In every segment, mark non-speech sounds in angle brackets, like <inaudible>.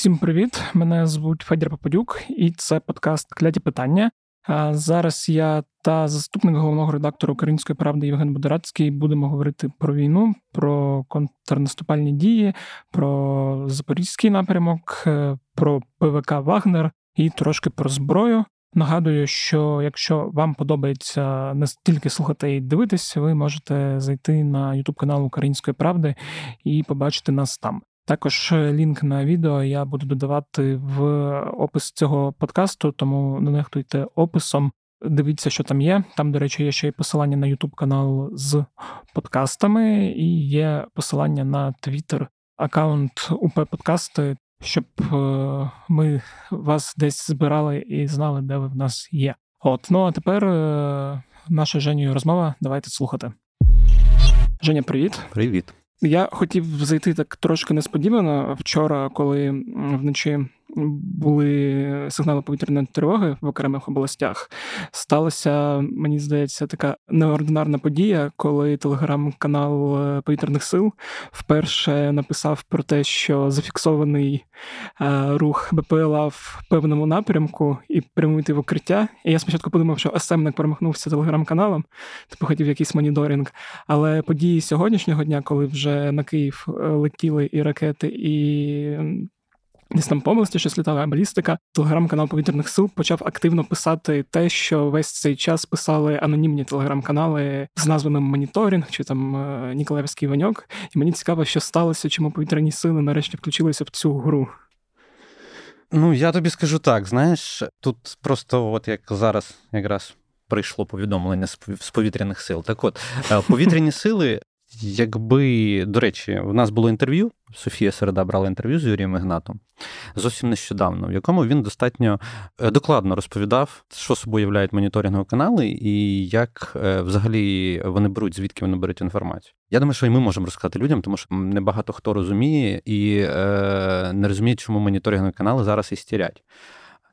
Усім привіт! Мене звуть Федір Попадюк, і це подкаст Кляті питання. А зараз я та заступник головного редактора Української правди Євген Будорадський будемо говорити про війну, про контрнаступальні дії, про запорізький напрямок, е, про ПВК Вагнер і трошки про зброю. Нагадую, що якщо вам подобається не тільки слухати і дивитись, ви можете зайти на YouTube канал Української правди і побачити нас там. Також лінк на відео я буду додавати в опис цього подкасту, тому не нехтуйте описом. Дивіться, що там є. Там, до речі, є ще й посилання на YouTube канал з подкастами, і є посилання на Twitter аккаунт УП Подкасти, щоб е, ми вас десь збирали і знали, де ви в нас є. От, ну а тепер е, наша Женю розмова. Давайте слухати. Женя, привіт. Привіт. Я хотів зайти так трошки несподівано. Вчора, коли вночі були сигнали повітряної тривоги в окремих областях. Сталася, мені здається, така неординарна подія, коли телеграм-канал е, повітряних сил вперше написав про те, що зафіксований е, рух БПЛА в певному напрямку і прямуйти в укриття. І я спочатку подумав, що СМник перемахнувся телеграм-каналом, типу хотів якийсь моніторинг. Але події сьогоднішнього дня, коли вже на Київ е, летіли і ракети, і Десь там по області щось літала балістика. Телеграм-канал повітряних сил почав активно писати те, що весь цей час писали анонімні телеграм-канали з назвами Моніторинг чи там е, Ніколаївський Ваньок. І мені цікаво, що сталося, чому повітряні сили нарешті включилися в цю гру. Ну, я тобі скажу так: знаєш, тут просто, от як зараз якраз прийшло повідомлення з повітряних сил. Так от, е, повітряні сили Якби, до речі, у нас було інтерв'ю, Софія Середа брала інтерв'ю з Юрієм Ігнатом зовсім нещодавно, в якому він достатньо е, докладно розповідав, що собою являють моніторингові канали і як е, взагалі вони беруть, звідки вони беруть інформацію. Я думаю, що і ми можемо розказати людям, тому що небагато хто розуміє і е, не розуміє, чому моніторингові канали зараз істерять.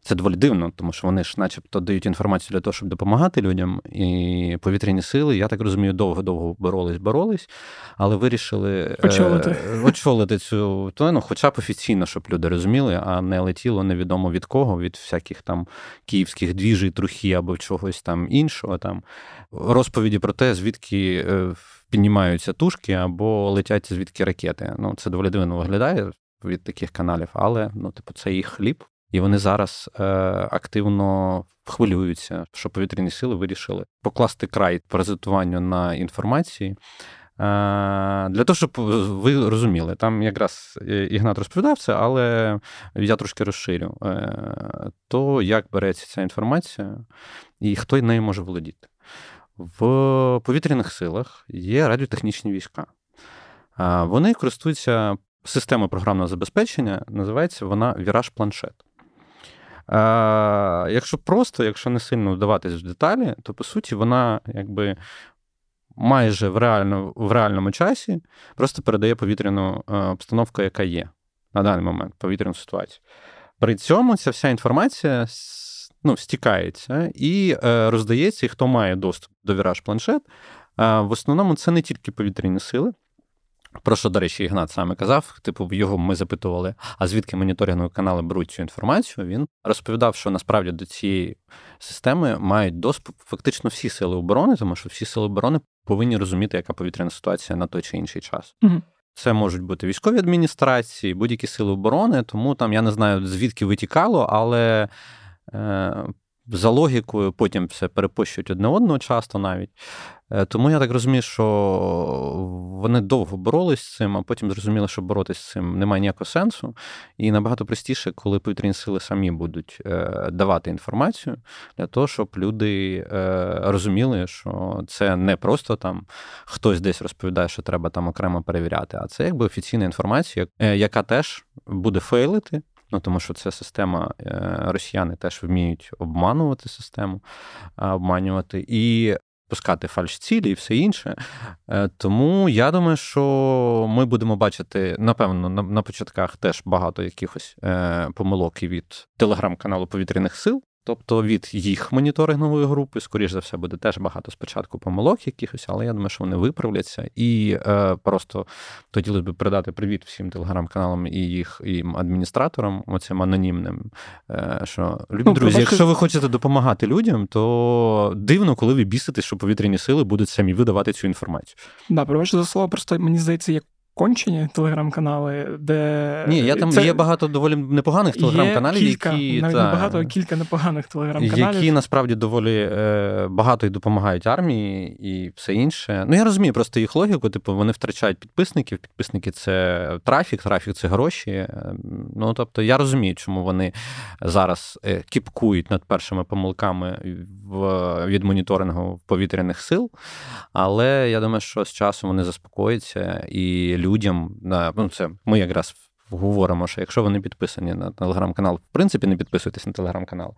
Це доволі дивно, тому що вони ж, начебто, дають інформацію для того, щоб допомагати людям. І повітряні сили, я так розумію, довго-довго боролись, боролись, але вирішили очолити е, очолити цю то, ну, хоча б офіційно, щоб люди розуміли, а не летіло невідомо від кого, від всяких там київських двіжей, трухи або чогось там іншого. Там розповіді про те, звідки е, піднімаються тушки або летять звідки ракети. Ну, це доволі дивно виглядає від таких каналів, але ну, типу, це їх хліб. І вони зараз е, активно хвилюються, що повітряні сили вирішили покласти край паразитуванню на інформації. Е, для того, щоб ви розуміли, там якраз Ігнат розповідав це, але я трошки розширю. Е, то як береться ця інформація і хто нею може володіти. В повітряних силах є радіотехнічні війська. Е, вони користуються системою програмного забезпечення, називається вона Віраж планшет. А, Якщо просто, якщо не сильно вдаватись в деталі, то по суті вона якби майже в, реально, в реальному часі просто передає повітряну е, обстановку, яка є на даний момент, повітряну ситуацію. При цьому ця вся інформація ну, стікається і е, роздається, і хто має доступ до віраж планшет. В основному це не тільки повітряні сили. Про що, до речі, Ігнат саме казав, типу, його ми запитували, а звідки моніторингові канали беруть цю інформацію. Він розповідав, що насправді до цієї системи мають доступ фактично всі сили оборони, тому що всі сили оборони повинні розуміти, яка повітряна ситуація на той чи інший час. Угу. Це можуть бути військові адміністрації, будь-які сили оборони, тому там я не знаю, звідки витікало, але. Е, за логікою, потім все перепощують одне одного часто навіть. Е, тому я так розумію, що вони довго боролись з цим, а потім зрозуміли, що боротися з цим немає ніякого сенсу. І набагато простіше, коли повітряні сили самі будуть е, давати інформацію для того, щоб люди е, розуміли, що це не просто там хтось десь розповідає, що треба там окремо перевіряти, а це якби офіційна інформація, яка теж буде фейлити. Ну, тому що це система, росіяни теж вміють обманувати систему, обманювати. І пускати фальш-цілі і все інше. Е, тому я думаю, що ми будемо бачити, напевно, на, на початках теж багато якихось е, помилок і від телеграм-каналу повітряних сил. Тобто від їх моніторингової групи, скоріш за все, буде теж багато спочатку помилок якихось, але я думаю, що вони виправляться. І е, просто хотілося б передати привіт всім телеграм-каналам і їх і адміністраторам, оцим анонімним. Е, що любі ну, друзі, якщо ви хочете допомагати людям, то дивно, коли ви біситесь, що повітряні сили будуть самі видавати цю інформацію. Да, пробачте за слово, просто мені здається, як кончені телеграм-канали, де. Ні, я там Це... є багато доволі непоганих телеграм-каналів, є кілька, які. Навіть та... не багато, а кілька непоганих телеграм-каналів. Які насправді доволі е, багато і допомагають армії і все інше. Ну, я розумію просто їх логіку, типу, вони втрачають підписників. Підписники це трафік, трафік це гроші. Е, ну, тобто, я розумію, чому вони зараз е, кіпкують над першими помилками в, від моніторингу повітряних сил. Але я думаю, що з часом вони заспокояться і людям ну це ми якраз говоримо, що якщо ви не підписані на телеграм-канал, в принципі, не підписуйтесь на телеграм-канал,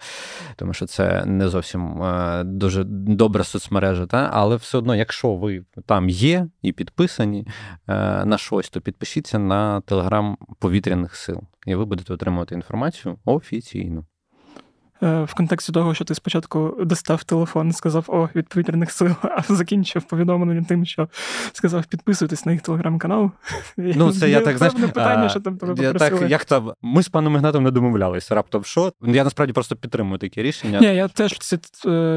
тому що це не зовсім е, дуже добра соцмережа. Та? Але все одно, якщо ви там є і підписані е, на щось, то підпишіться на телеграм повітряних сил, і ви будете отримувати інформацію офіційно. Е, в контексті того, що ти спочатку достав телефон, сказав о від повітряних сил, <laughs> а закінчив повідомлення тим, що сказав підписуйтесь на їх телеграм-канал. Ну, це я так знаєш, питання, що там тебе я так, як там, Ми з паном Ігнатом не домовлялися. Раптом що? Я насправді просто підтримую такі рішення. Ні, я теж це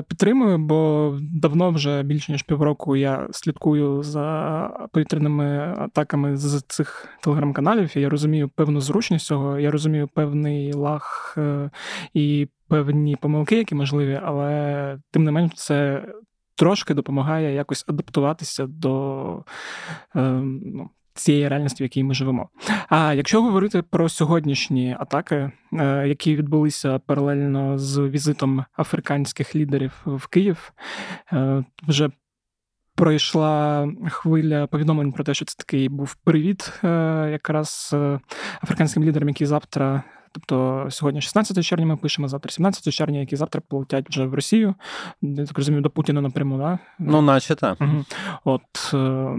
підтримую, бо давно вже більше ніж півроку я слідкую за повітряними атаками з цих телеграм-каналів. і Я розумію певну зручність цього, я розумію певний лаг е, і певні помилки, які можливі, але тим не менш це трошки допомагає якось адаптуватися до е, ну, цієї реальності, в якій ми живемо. А якщо говорити про сьогоднішні атаки, е, які відбулися паралельно з візитом африканських лідерів в Київ, е, вже Пройшла хвиля повідомлень про те, що це такий був привіт, е, якраз африканським лідерам, які завтра Тобто сьогодні 16 червня ми пишемо, завтра 17 червня, які завтра полетять вже в Росію. Я так розумію, до Путіна напряму, да? Ну, наче так. Угу. От. Е,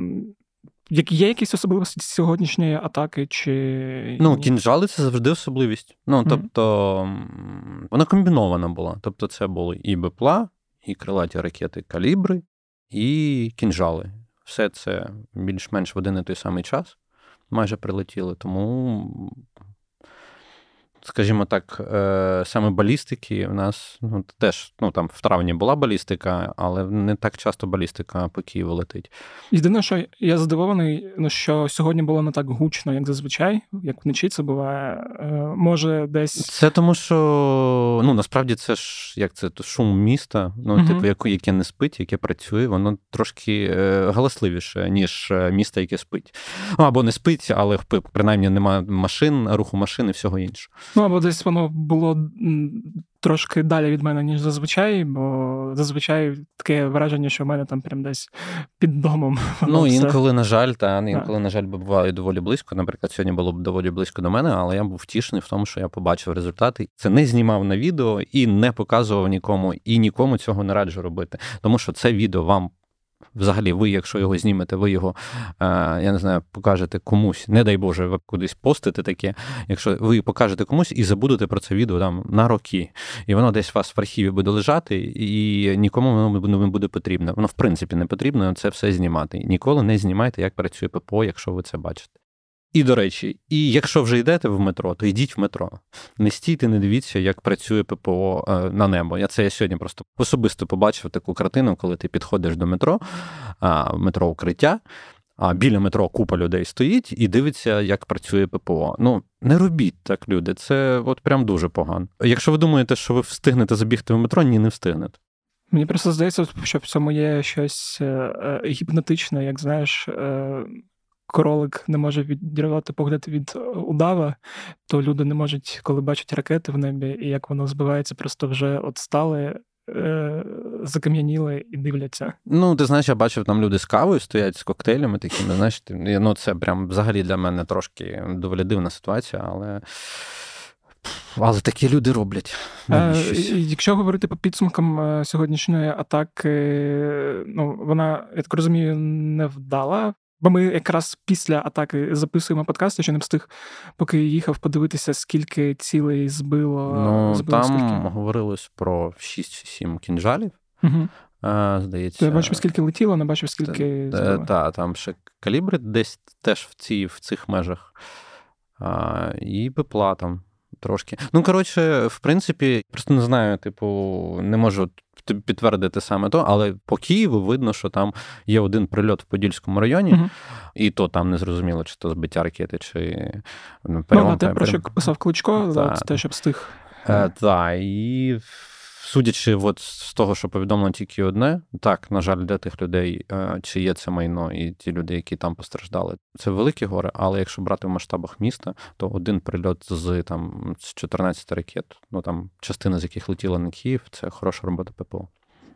є якісь особливості сьогоднішньої атаки? чи... Ну, кінжали це завжди особливість. Ну, тобто, mm-hmm. вона комбінована була. Тобто, це були і БПЛА, і крилаті ракети калібри, і кінжали. Все це більш-менш в один і той самий час майже прилетіли. Тому скажімо так, е, саме балістики в нас ну, теж ну, там в травні була балістика, але не так часто балістика по Києву летить. Єдине, що я задивований, ну, що сьогодні було не так гучно, як зазвичай, як вночі це буває. Е, може, десь. Це тому, що ну, насправді це ж як це шум міста, ну, uh типу, яке не спить, яке працює, воно трошки е, галасливіше, ніж місто, яке спить. Ну, або не спить, але принаймні немає машин, руху машин і всього іншого. Ну, або десь воно було трошки далі від мене, ніж зазвичай, бо зазвичай таке враження, що в мене там прям десь під домом. <laughs> Ну, все. інколи, на жаль, та інколи, на жаль, буває доволі близько. Наприклад, сьогодні було б доволі близько до мене, але я був втішений в тому, що я побачив результати. Це не знімав на відео і не показував нікому, і нікому цього не раджу робити. Тому що це відео вам Взагалі, ви, якщо його знімете, ви його, е, я не знаю, покажете комусь, не дай Боже, ви кудись постите таке. Якщо ви покажете комусь і забудете про це відео там на роки, і воно десь у вас в архіві буде лежати, і нікому воно не буде потрібно. Воно, в принципі, не потрібно це все знімати. Ніколи не знімайте, як працює ППО, якщо ви це бачите. І, до речі, і якщо вже йдете в метро, то йдіть в метро. Не стійте, не дивіться, як працює ППО е, на небо. Я це я сьогодні просто особисто побачив таку картину, коли ти підходиш до метро, метро укриття, а біля метро купа людей стоїть і дивиться, як працює ППО. Ну, не робіть так, люди. Це от прям дуже погано. Якщо ви думаєте, що ви встигнете забігти в метро, ні, не встигнете. Мені просто здається, що в цьому є щось е, е, гіпнотичне, як знаєш, кролик не може відірвати погляд від е, удава, то люди не можуть, коли бачать ракети в небі, і як воно збивається, просто вже от стали. Е, закам'яніли і дивляться. Ну, ти знаєш, я бачив, там люди з кавою стоять з коктейлями такими. Знаєш, ну це прям взагалі для мене трошки доволі дивна ситуація, але але такі люди роблять. Е, якщо говорити по підсумкам сьогоднішньої атаки, ну вона, я так розумію, не вдала Бо ми якраз після атаки записуємо подкаст, я ще не встиг, поки їхав подивитися, скільки цілей збило. Ну, збило там скільки. говорилось про 6-7 кінжалів. Угу. Здається. Я бачив, скільки летіло, не бачив, скільки. Так, там ще калібри десь теж в, ці, в цих межах. А, І БПЛА там трошки. Ну, коротше, в принципі, просто не знаю, типу, не можу підтвердити саме то, але по Києву видно, що там є один прильот в Подільському районі, Угу. і то там не зрозуміло, чи то збиття ракети, чи ну, Ну, прям- те, про що писав Кличко, за те, щоб встиг. Е, Так, і судячи от з того, що повідомлено тільки одне, так, на жаль, для тих людей, е, чи є це майно, і ті люди, які там постраждали, це великі гори, але якщо брати в масштабах міста, то один прильот з там з 14 ракет, ну там частина з яких летіла на Київ, це хороша робота ППО.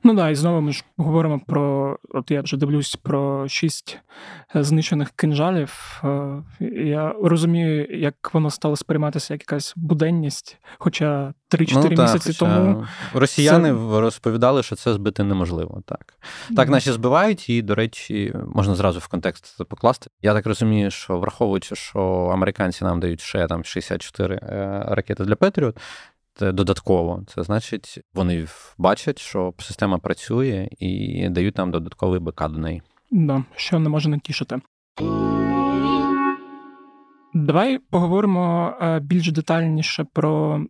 Ну да, і знову ми ж говоримо про, от я вже дивлюсь про шість е, знищених кинжалів. Е, Я розумію, як воно стало сприйматися як якась буденність, хоча 3-4 та, місяці хоча тому. Росіяни це- розповідали, що це збити неможливо. Так, так, наші збивають, і, до речі, можна зразу в контекст це покласти. Я так розумію, що враховуючи, що американці нам дають ще там 64 е, ракети для Петріот. Додатково. Це значить, вони бачать, що система працює і дають нам додатковий БК до неї. Да, що не може не тішити. Давай поговоримо е, більш детальніше про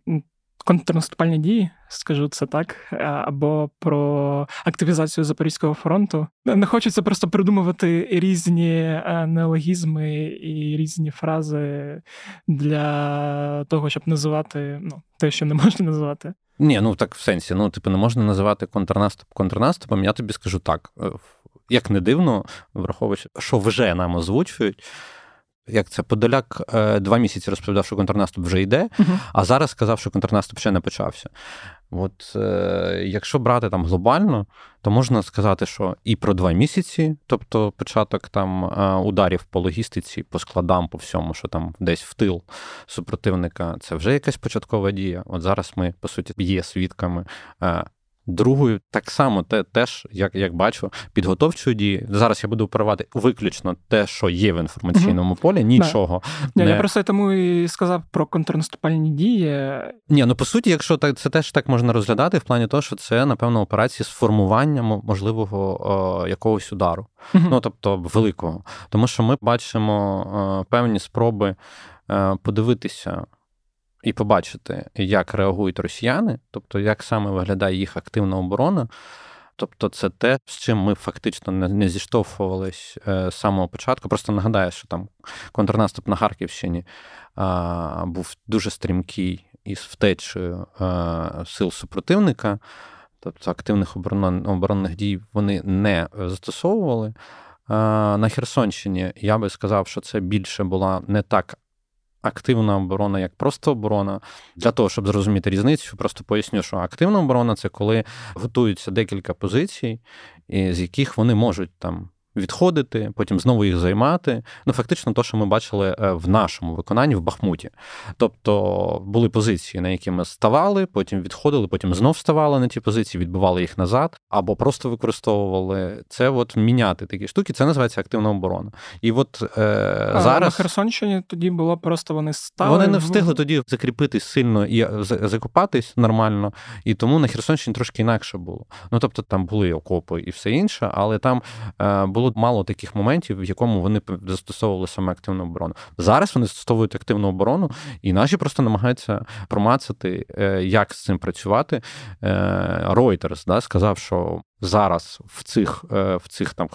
контрнаступальні дії, скажу це так, е, або про активізацію Запорізького фронту. Не хочеться просто придумувати різні е, неологізми і різні фрази для того, щоб називати ну, те, що не <laughs> можна називати. Ні, ну так в сенсі. Ну, типу, не можна називати контрнаступ контрнаступом. Я тобі скажу так. е, Як не дивно, враховуючи, що вже нам озвучують. Як це Подоляк е, два місяці розповідав, що контрнаступ вже йде, а зараз сказав, що контрнаступ ще не почався. От е, якщо брати там глобально, то можна сказати, що і про два місяці, тобто початок там е, ударів по логістиці, по складам, по всьому, що там десь в тил супротивника, це вже якась початкова дія. От зараз ми, по суті, є свідками. Е, Другою, так само, те, теж, як, як бачу, підготовчої дії. Зараз я буду оперувати виключно те, що є в інформаційному полі, нічого. Я, не... я просто тому і сказав про контрнаступальні дії. Ні, ну по суті, якщо так, це теж так можна розглядати, в плані того, що це, напевно, операції з формуванням можливого о, якогось удару, Мгм. ну тобто великого. Тому що ми бачимо о, певні спроби е, подивитися. І побачити, як реагують росіяни, тобто як саме виглядає їх активна оборона. Тобто, це те, з чим ми фактично не, зіштовхувались е, з самого початку. Просто нагадаю, що там контрнаступ на Харківщині е, був дуже стрімкий із втечею е, сил супротивника, тобто активних оборон, оборонних дій вони не застосовували. Е, на Херсонщині я би сказав, що це більше була не так активна оборона, як просто оборона. Для того, щоб зрозуміти різницю, просто поясню, що активна оборона це коли готуються декілька позицій, з яких вони можуть там. Відходити, потім знову їх займати. Ну, фактично, то, що ми бачили е, в нашому виконанні в Бахмуті. Тобто були позиції, на які ми ставали, потім відходили, потім знов ставали на ті позиції, відбивали їх назад, або просто використовували це. От міняти такі штуки. Це називається активна оборона. І от е, А зараз на Херсонщині тоді було просто вони стали. вони не встигли тоді закріпитись сильно і за- закопатись нормально, і тому на Херсонщині трошки інакше було. Ну тобто там були окопи і все інше, але там е, було мало таких моментів, в якому вони застосовували саме активну оборону. Зараз вони застосовують активну оборону, і наші просто намагаються промацати, е, як з цим працювати. Е, Reuters да, сказав, що зараз в цих е, в цих там.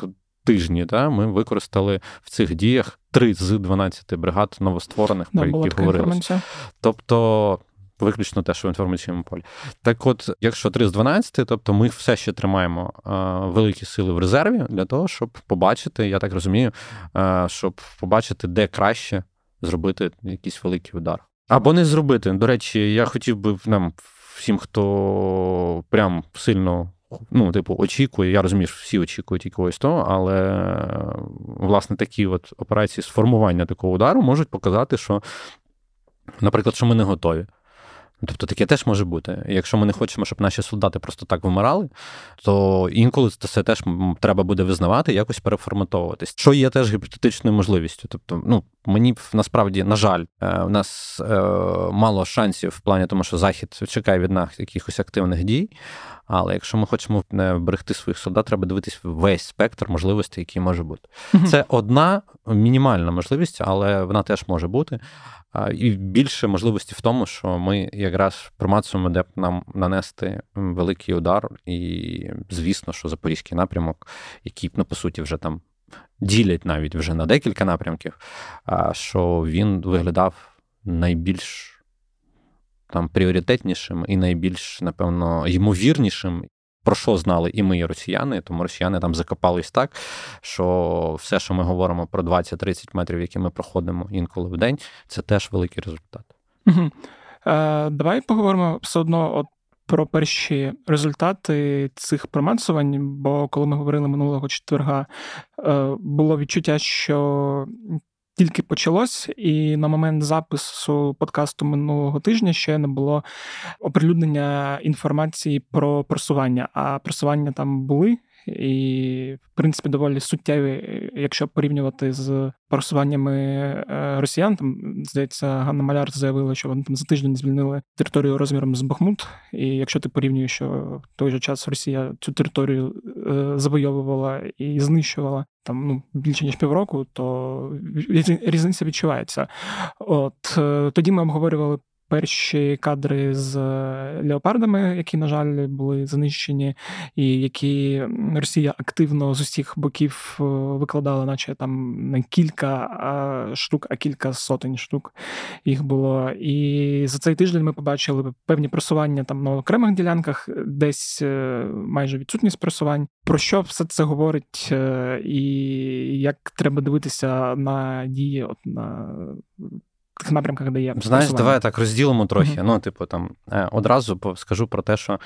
Тижні да, ми використали в цих діях 3 з 12 бригад новостворених, Да, про які інформація. Тобто, виключно те, що в інформаційному полі. Так от, якщо 3 з 12, тобто ми все ще тримаємо е, великі сили в резерві для того, щоб побачити, я так розумію, е, щоб побачити, де краще зробити якийсь великий удар. Або не зробити. До речі, я хотів би нам всім, хто прям сильно. Ну, типу, очікує, я розумію, що всі очікують якогось того, але власне такі от операції з формування такого удару можуть показати, що, наприклад, що ми не готові. Тобто таке теж може бути. Якщо ми не хочемо, щоб наші солдати просто так вимирали, то інколи це теж треба буде визнавати, якось переформатовуватись, що є теж гіпотетичною можливістю. Тобто, ну мені насправді, на жаль, в у нас е, мало шансів в плані тому, що захід чекає від нас якихось активних дій. Але якщо ми хочемо не вберегти своїх солдат, треба дивитись весь спектр можливостей, які може бути. Це одна мінімальна можливість, але вона теж може бути. І більше можливості в тому, що ми якраз промацуємо, де б нам нанести великий удар, і звісно, що запорізький напрямок, який ну, по суті вже там ділять навіть вже на декілька напрямків, що він виглядав найбільш там пріоритетнішим і найбільш, напевно, ймовірнішим. Про що знали і ми, і росіяни, тому росіяни там закопались так, що все, що ми говоримо про 20-30 метрів, які ми проходимо інколи в день, це теж великий результат. Угу. Е, Давай поговоримо все одно от про перші результати цих промацувань. Бо коли ми говорили минулого четверга, е, було відчуття, що тільки почалось, і на момент запису подкасту минулого тижня ще не було оприлюднення інформації про просування. А просування там були, і, в принципі, доволі суттєві, якщо порівнювати з просуваннями е, росіян. Там здається, Ганна Маляр заявила, що вони там за тиждень звільнили територію розміром з Бахмут. І якщо ти порівнюєш, що в той же час Росія цю територію е, завойовувала і знищувала там ну більше ніж півроку, то різниця відчувається. От е, тоді ми обговорювали перші кадри з е, леопардами, які, на жаль, були знищені, і які Росія активно з усіх боків е, викладала, наче там не кілька штук, а кілька сотень штук їх було. І за цей тиждень ми побачили певні просування там на окремих ділянках, десь е, майже відсутність просувань. Про що все це говорить, і як треба дивитися на дії от на тих напрямках, де є. Знаєш, давай так розділимо трохи. Mm-hmm. Ну, типу, там е, одразу скажу про те, що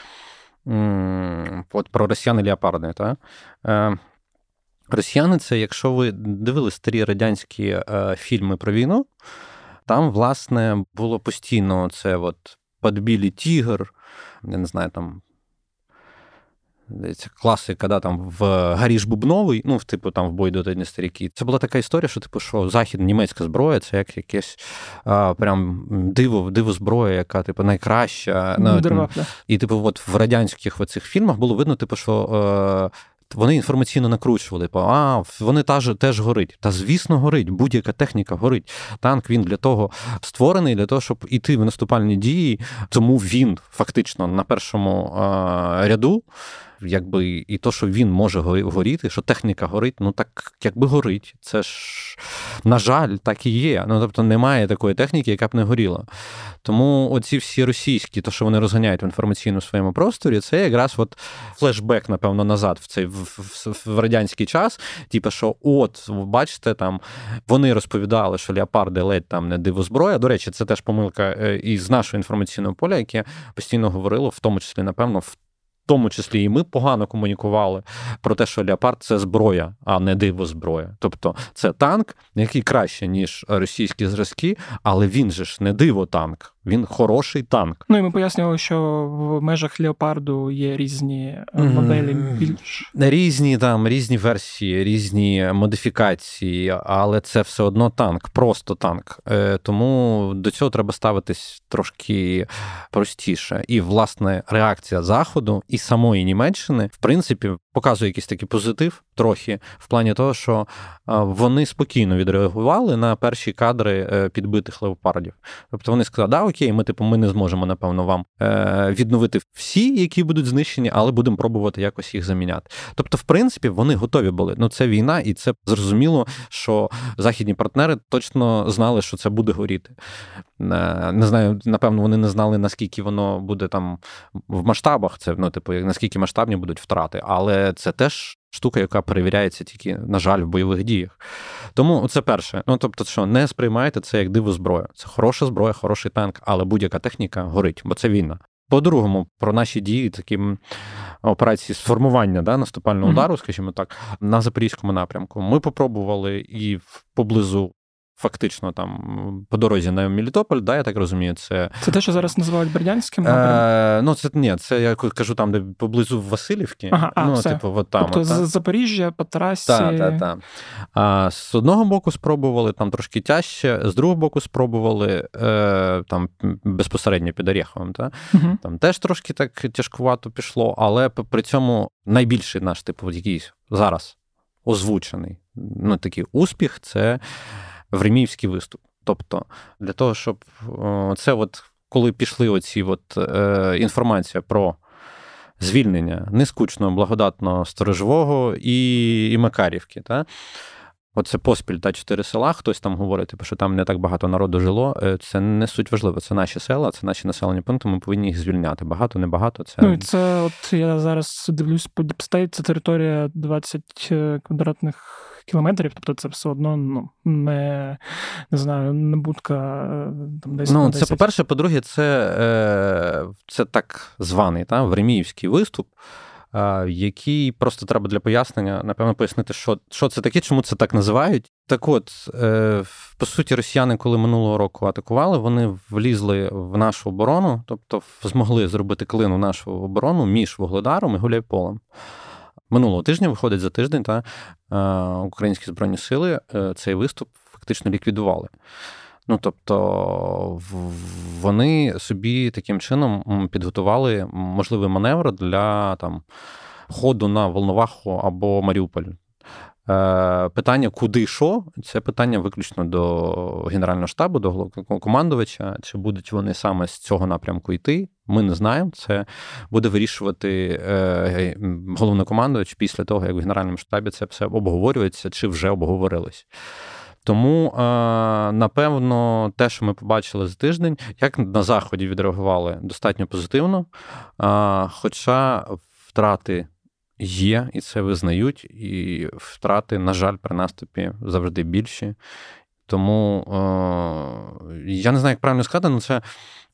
м- от про росіяни леопарди. Та? Е, Росіяни, це, якщо ви дивили старі радянські е, фільми про війну, там, власне, було постійно це от подбілі тігр, я не знаю, там Здається, класика, да, там в Гаріж Бубновий, ну, типу, там в бой до тедні старіки. Це була така історія, що, типу, що західна німецька зброя це як якесь а, прям диво, диво зброя, яка, типу, найкраща. Ну, Дервак, да. І, типу, от в радянських оцих фільмах було видно, типу, що. Е, вони інформаційно накручували, типу, а вони теж, теж горить. Та звісно, горить. Будь-яка техніка горить. Танк він для того створений, для того, щоб іти в наступальні дії. Тому він фактично на першому а, ряду якби і то, що він може горіти, що техніка горить, ну так якби горить. Це ж, на жаль, так і є. Ну тобто немає такої техніки, яка б не горіла. Тому оці всі російські, то, що вони розганяють в інформаційному своєму просторі, це якраз от флешбек, напевно, назад в цей в, в, в радянський час. Типу, що от, бачите, там вони розповідали, що леопарди ледь там не дивозброя. До речі, це теж помилка е, із нашого інформаційного поля, яке постійно говорило, в тому числі, напевно, в тому числі і ми погано комунікували про те, що Леопард це зброя, а не диво зброя. Тобто це танк, який краще, ніж російські зразки, але він же ж не диво танк. Він хороший танк. Ну і ми пояснювали, що в межах леопарду є різні е, моделі більш різні там різні версії, різні модифікації, але це все одно танк, просто танк. Е, тому до цього треба ставитись трошки простіше. І власне реакція заходу і самої Німеччини, в принципі, показує якийсь такий позитив трохи в плані того, що вони спокійно відреагували на перші кадри е, підбитих леопардів. Тобто вони сказали, да, окей, ми типу, ми не зможемо, напевно, вам е, відновити всі, які будуть знищені, але будемо пробувати якось їх заміняти. Тобто, в принципі, вони готові були. Ну, це війна, і це зрозуміло, що західні партнери точно знали, що це буде горіти. Е, не знаю, напевно, вони не знали, наскільки воно буде там в масштабах. Це ну, типу, наскільки масштабні будуть втрати, але це теж штука, яка перевіряється тільки, на жаль, в бойових діях. Тому це перше. Ну тобто, що не сприймайте це як диво зброю. Це хороша зброя, хороший танк, але будь-яка техніка горить, бо це війна. По-другому, про наші дії, такі операції сформування да, наступального удару, скажімо так, на запорізькому напрямку. Ми попробували і поблизу фактично там по дорозі на Мелітополь, да, я так розумію, це Це те, що зараз називають Бердянським Е, Ну, це ні, це я кажу там, де поблизу Васильівки. Ага, а, ну, все. типу, от там. Тобто от, так. Запоріжжя по трасі. Так, так, так. А з одного боку спробували там трошки тяжче, з другого боку спробували е, там безпосередньо під Орєховим. Та? Угу. Там теж трошки так тяжкувато пішло, але при цьому найбільший наш типу якийсь зараз озвучений ну, такий успіх це времіївський виступ. Тобто, для того, щоб це, от коли пішли оці от, е, інформація про звільнення нескучного, благодатного сторожового і і Макарівки. Та? Оце поспіль та чотири села. Хтось там говорить, типу, що там не так багато народу жило. Е, це не суть важливо. Це наші села, це наші населені пункти. Ми повинні їх звільняти. Багато, не багато. Це ну і це, от я зараз дивлюсь по DeepState, це територія 20 е, квадратних кілометрів. Тобто, це все одно ну не не знаю, не будка е, там десь. Ну, на це по-перше, по-друге, це, це так званий та, времіївський виступ який просто треба для пояснення, напевно, пояснити, що що це таке, чому це так називають. Так от, е, по суті, росіяни, коли минулого року атакували, вони влізли в нашу оборону, тобто змогли зробити клин в нашу оборону між Вугледаром і Гуляйполем. Минулого тижня виходить за тиждень, та українські збройні сили е, цей виступ фактично ліквідували. Ну тобто вони собі таким чином підготували можливий маневр для там ходу на Волноваху або Маріуполь. Е, питання, куди що, це питання виключно до Генерального штабу, до командувача. Чи будуть вони саме з цього напрямку йти? Ми не знаємо. Це буде вирішувати е, головнокомандувач після того, як в Генеральному штабі це все обговорюється, чи вже обговорилось. Тому, напевно, те, що ми побачили за тиждень, як на заході відреагували достатньо позитивно. Хоча втрати є, і це визнають, і втрати, на жаль, при наступі завжди більші. Тому я не знаю, як правильно сказати, але це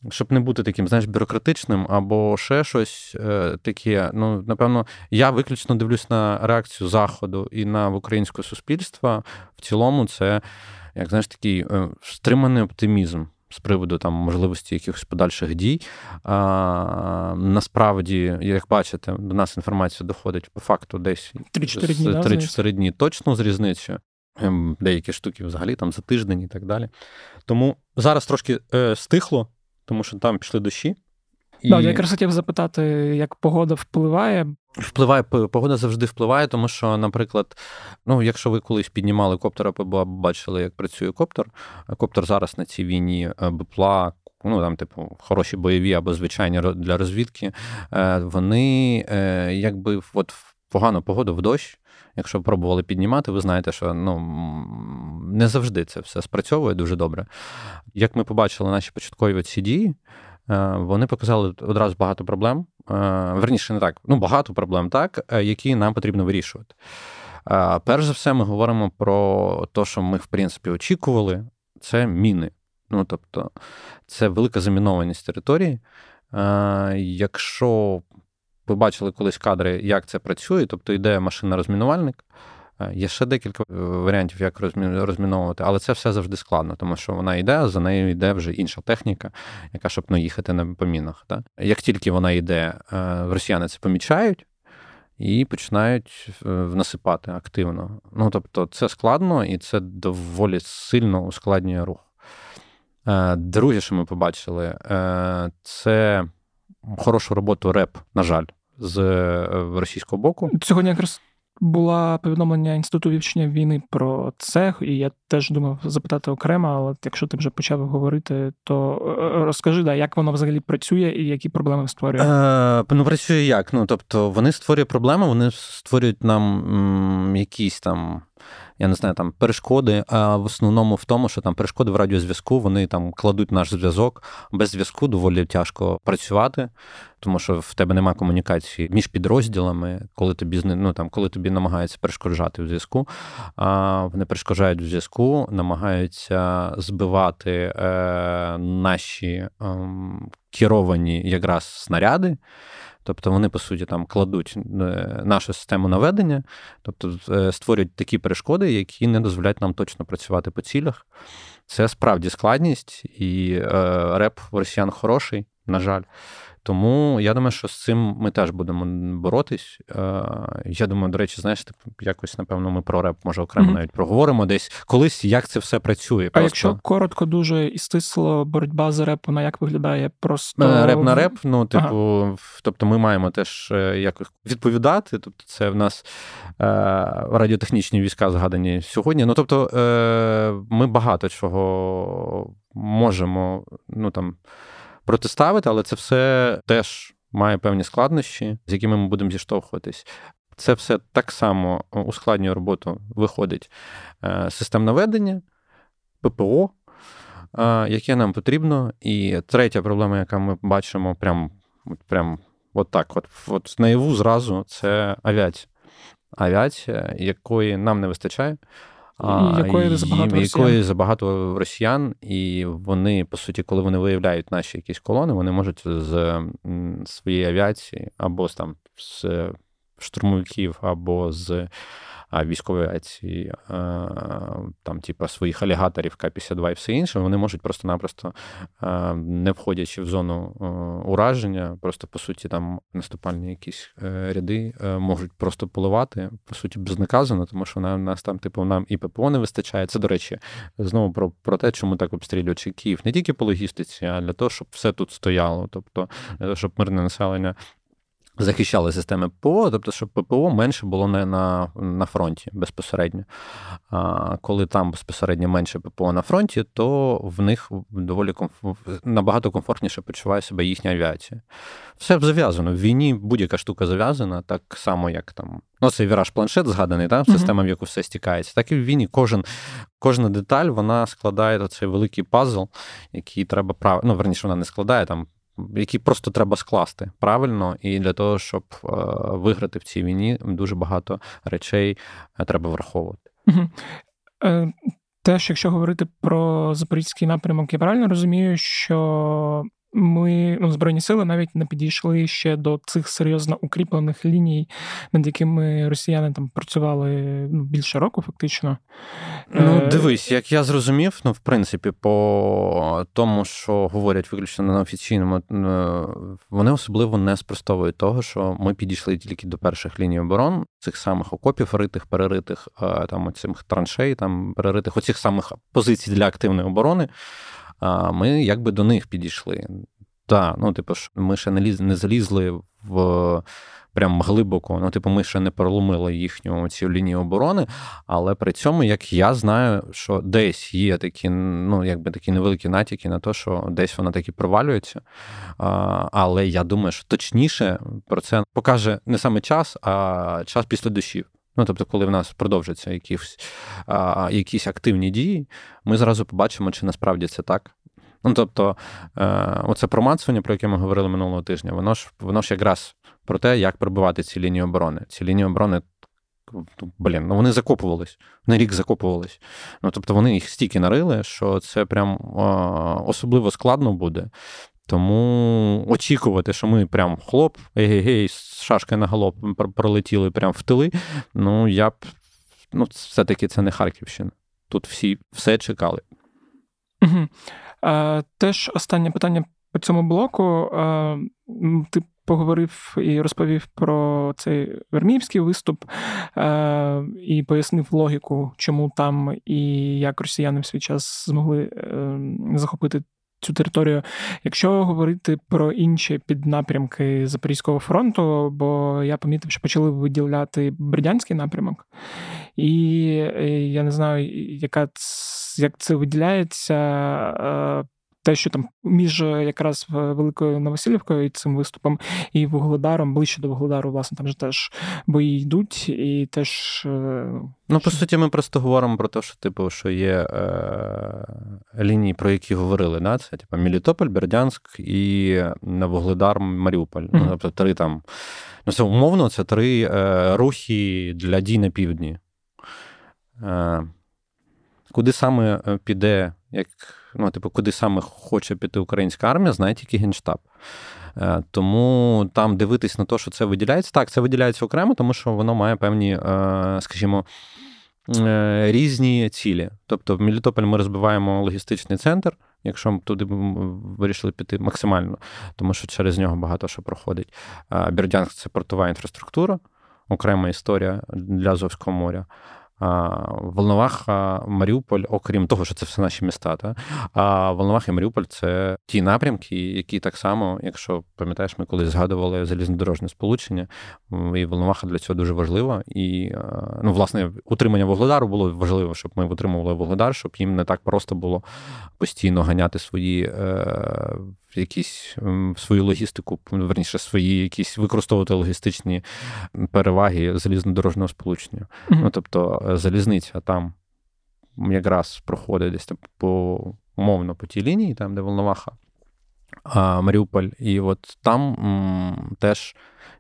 щоб не бути таким, знаєш, бюрократичним або ще щось е, таке. Ну, напевно, я виключно дивлюсь на реакцію Заходу і на українське суспільство. В цілому, це, як знаєш, такий е, стриманий оптимізм. З приводу там можливості якихось подальших дій. А, Насправді, як бачите, до нас інформація доходить по факту десь 3-4 дні, 3-4 дні точно з різницею. Ем, деякі штуки взагалі там за тиждень і так далі. Тому зараз трошки е, стихло тому що там пішли дощі. І... Да, я якраз хотів запитати, як погода впливає. Впливає, погода завжди впливає, тому що, наприклад, ну, якщо ви колись піднімали коптер, або бачили, як працює коптер, коптер зараз на цій війні е, БПЛА, ну там, типу, хороші бойові або звичайні для розвідки, е, вони е, якби от в погану погоду в дощ. Якщо пробували піднімати, ви знаєте, що ну не завжди це все спрацьовує дуже добре. Як ми побачили наші початкові ці дії, е, вони показали одразу багато проблем. Е, верніше, не так, ну багато проблем, так, е, які нам потрібно вирішувати. Перш за все, ми говоримо про те, що ми, в принципі, очікували, це міни. Ну, тобто, це велика замінованість території. Якщо ви бачили колись кадри, як це працює, тобто йде машина-розмінувальник. Е, є ще декілька е, варіантів, як розміновувати, але це все завжди складно, тому що вона йде, а за нею йде вже інша техніка, яка щоб ну, їхати на помінах. Так? Як тільки вона йде, е, росіяни це помічають і починають насипати активно. Ну тобто, це складно і це доволі сильно ускладнює рух. Друге, що ми побачили, це хорошу роботу РЕП, на жаль, з російського боку. Сьогодні якраз була повідомлення інституту вивчення війни про це, і я теж думав запитати окремо, але якщо ти вже почав говорити, то е, розкажи, да, як воно взагалі працює і які проблеми створює? Е, Ну, працює як? Ну тобто, вони створюють проблеми, вони створюють нам м, якісь там я не знаю, там перешкоди, а в основному в тому, що там перешкоди в радіозв'язку, вони там кладуть наш зв'язок. Без зв'язку доволі тяжко працювати, тому що в тебе немає комунікації між підрозділами, коли тобі ну, там, коли тобі намагаються перешкоджати в зв'язку. А Вони перешкоджають в зв'язку, намагаються збивати е, наші е, керовані якраз снаряди. Тобто вони, по суті, там кладуть е, нашу систему наведення, тобто е, створюють такі перешкоди, які не дозволяють нам точно працювати по цілях. Це справді складність, і е, реп росіян хороший, на жаль. Тому я думаю, що з цим ми теж будемо боротись. Е, я думаю, до речі, знаєш, якось, напевно, ми про реп може окремо mm-hmm. навіть проговоримо десь колись, як це все працює. А просто... якщо коротко, дуже і стисло боротьба за реп, вона як виглядає просто е, реп на реп. Ну, типу, ага. тобто, ми маємо теж е, якось відповідати. Тобто, це в нас радіотехнічні війська згадані сьогодні. Ну, тобто, ми багато чого можемо, ну там протиставити, але це все теж має певні складнощі, з якими ми будемо зіштовхуватись. Це все так само ускладнює роботу, виходить е, систем наведення, ППО, е, яке нам потрібно. І третя проблема, яка ми бачимо, прям, прям от так, от, от наяву зразу, це авіація. Авіація, якої нам не вистачає. Якої забагато якої забагато росіян, і вони, по суті, коли вони виявляють наші якісь колони, вони можуть з своєї авіації або з там з штурмовиків, або з військової авіації, там, типу, своїх алігаторів К-52 і все інше, вони можуть просто-напросто, не входячи в зону ураження, просто по суті там наступальні якісь е, ряди е, можуть просто поливати, по суті, безнаказано, тому що нам нас там, типу, нам і ППО не вистачає. Це, до речі, знову про про те, чому так обстрілюють Київ, не тільки по логістиці, а для того, щоб все тут стояло, тобто для того, щоб мирне населення захищали системи ППО, тобто, щоб ППО менше було не на на фронті безпосередньо. А коли там безпосередньо менше ППО на фронті, то в них доволі комф... набагато комфортніше почуває себе їхня авіація. Все зав'язано. В війні будь-яка штука зав'язана, так само, як там. Ну, цей віраж планшет згаданий, так, система, в яку все стікається. Так і в війні кожен, кожна деталь вона складає цей великий пазл, який треба прав... Ну, верніше, вона не складає там які просто треба скласти правильно, і для того, щоб е, виграти в цій війні, дуже багато речей е, треба враховувати. Угу. Теж, якщо говорити про запорізький напрямок, я правильно розумію, що ми ну, збройні сили навіть не підійшли ще до цих серйозно укріплених ліній, над якими росіяни там працювали ну, більше року, фактично. Ну, е, дивись, як я зрозумів, ну, в принципі, по тому, що говорять виключно на офіційному, е, вони особливо не спростовують того, що ми підійшли тільки до перших ліній оборон, цих самих окопів, ритих, переритих, е, там оцих траншей, там переритих, оцих самих позицій для активної оборони ми якби до них підійшли. Так, ну, типу, ми ще не ліз, не залізли в. Прям глибоко, ну, типу, ми ще не проломили їхню цю лінію оборони, але при цьому, як я знаю, що десь є такі, ну, якби такі невеликі натяки на те, що десь вона таки провалюється. А, Але я думаю, що точніше про це покаже не саме час, а час після дощів. Ну, тобто, коли в нас продовжаться якісь а, якісь активні дії, ми зразу побачимо, чи насправді це так. Ну, тобто, е, оце промацування, про яке ми говорили минулого тижня, воно ж воно ж якраз про те, як пробивати ці лінії оборони. Ці лінії оборони, блін, ну вони закопувались, на рік закопувались. Ну, тобто, вони їх стільки нарили, що це прям особливо складно буде. Тому очікувати, що ми прям хлоп, егегей, з шашки на галоп пролетіли прям в тили. Ну, я б ну, все-таки це не Харківщина. Тут всі все чекали. Угу. А, Теж останнє питання по цьому блоку. А, Ти поговорив і розповів про цей верміївський виступ а, і пояснив логіку, чому там і як росіяни в свій час змогли е, захопити цю територію. Якщо говорити про інші піднапрямки Запорізького фронту, бо я помітив, що почали виділяти Бердянський напрямок, і я не знаю, яка як це виділяється. Е, те, що там між е, якраз Великою Новосілівкою і цим виступом і Вугледаром, ближче до Вугледару, власне, там же теж бої йдуть, і теж. Е, ну, по суті, ми просто говоримо про те, що типу, що є е, лінії, про які говорили. Да? Це типу, Мелітополь, Бердянськ і на Вугледар, Маріуполь. Mm-hmm. Ну, тобто три там. Ну, це умовно, це три е, рухи для дій на півдні. Е, Куди саме піде як ну, типу, куди саме хоче піти українська армія, знає тільки Генштаб. Е, тому там дивитись на те, що це виділяється. Так, це виділяється окремо, тому що воно має певні, е, скажімо, е, різні цілі. Тобто, в Мелітополь ми розбиваємо логістичний центр. Якщо ми туди вирішили піти максимально, тому що через нього багато що проходить. Бердянськ це портова інфраструктура, окрема історія для Азовського моря. Волноваха, Маріуполь, окрім того, що це все наші міста. Та? А Волноваха і Маріуполь це ті напрямки, які так само, якщо пам'ятаєш, ми колись згадували залізнодорожне сполучення, і Волноваха для цього дуже важлива. І ну, власне утримання Вугледару було важливо, щоб ми витримували Вугледар, щоб їм не так просто було постійно ганяти свої е, якісь свою логістику, верніше свої якісь використовувати логістичні переваги залізнодорожнього сполучення. Mm-hmm. Ну тобто е, залізниця там якраз проходить десь там по умовно по тій лінії, там де Волноваха. А Маріуполь, і от там м, теж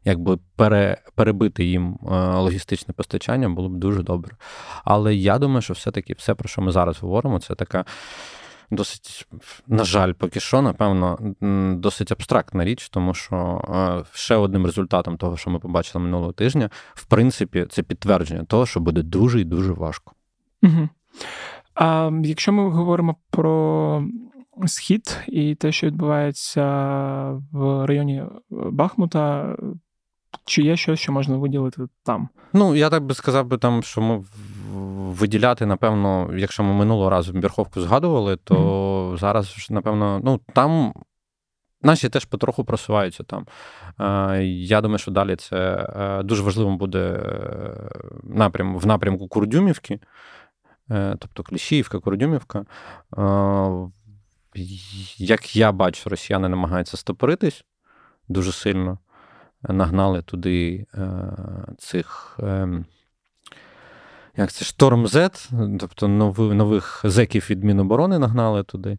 якби пере, перебити їм е, логістичне постачання було б дуже добре. Але я думаю, що все-таки все, про що ми зараз говоримо, це така досить, на жаль, поки що, напевно, досить абстрактна річ, тому що е, ще одним результатом того, що ми побачили минулого тижня, в принципі, це підтвердження того, що буде дуже і дуже важко. Угу. А якщо ми говоримо про схід і те, що відбувається в районі Бахмута, чи є щось, що можна виділити там? Ну, я так би сказав би там, що ми виділяти, напевно, якщо ми минулого разу Верховку згадували, то mm-hmm. зараз, напевно, ну там. Наші теж потроху просуваються там. Е, я думаю, що далі це е, дуже важливим буде е, напрям в напрямку Курдюмівки, тобто Кліщіївка, Курдюмівка. Як я бачу, росіяни намагаються стопоритись дуже сильно. Нагнали туди цих ем, як це Шторм Z, тобто нових, зеків від Міноборони нагнали туди.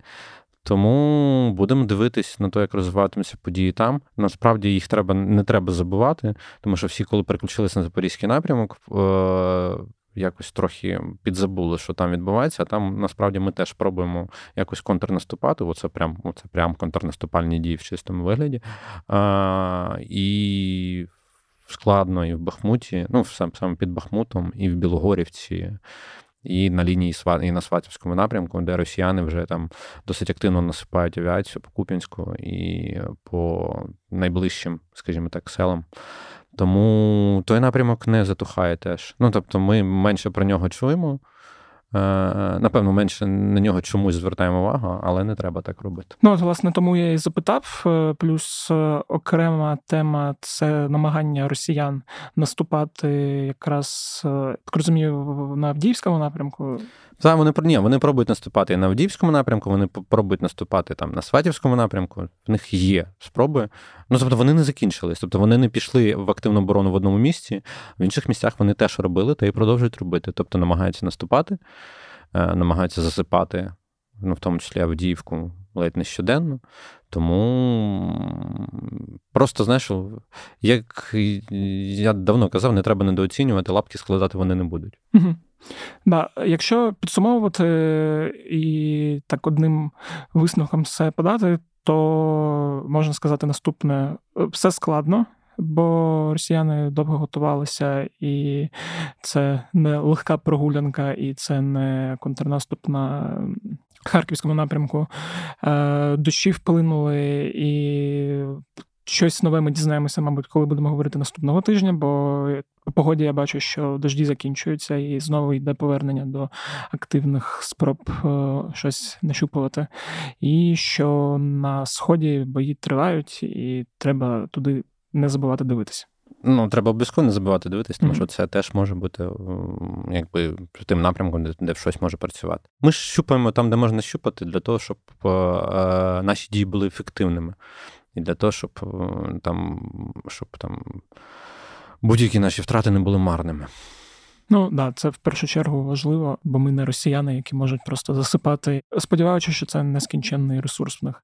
Тому будемо дивитись на те, як розвиватимуться події там. Насправді їх треба не треба забувати, тому що всі, коли переключилися на запорізький напрямок, е- якось трохи підзабули, що там відбувається. А там насправді ми теж пробуємо якось контрнаступати. Оце прям оце прям контрнаступальні дії в чистому вигляді. Е- і складно і в Бахмуті, ну, саме під Бахмутом, і в Білогорівці, і на лінії і на Сватівському напрямку, де росіяни вже там досить активно насипають авіацію по Куп'янську і по найближчим, скажімо так, селам. Тому той напрямок не затухає теж. Ну, тобто, ми менше про нього чуємо. Е, напевно, менше на нього чомусь звертаємо увагу, але не треба так робити. Ну, от, власне, тому я і запитав. Е, плюс е, окрема тема це намагання росіян наступати якраз так розумію на Авдіївському напрямку. Так, вони ні, вони пробують наступати і на Авдіївському напрямку, вони пробують наступати там на Сватівському напрямку. В них є спроби. Ну тобто вони не закінчились. Тобто вони не пішли в активну оборону в одному місці, в інших місцях вони теж робили та і продовжують робити. Тобто намагаються наступати, е, намагаються засипати, ну в тому числі Авдіївку ледь не щоденно. Тому просто, знаєш, як я давно казав, не треба недооцінювати, лапки складати вони не будуть. Да, Якщо підсумовувати і так одним висновком все подати, то можна сказати наступне: все складно. Бо росіяни довго готувалися, і це не легка прогулянка, і це не контрнаступ на харківському напрямку. Е, дощі вплинули, і щось нове ми дізнаємося, мабуть, коли будемо говорити наступного тижня, бо по погоді я бачу, що дожді закінчуються, і знову йде повернення до активних спроб е, щось нащупувати. І що на сході бої тривають, і треба туди не забувати дивитися. Ну, треба обов'язково не забувати дивитись, тому mm-hmm. що це теж може бути якби тим напрямком, де, де щось може працювати. Ми ж щупаємо там, де можна щупати, для того, щоб е, наші дії були ефективними. І для того, щоб е, там, щоб там будь-які наші втрати не були марними. Ну да, це в першу чергу важливо, бо ми не росіяни, які можуть просто засипати, сподіваючись, що це нескінченний ресурс в них.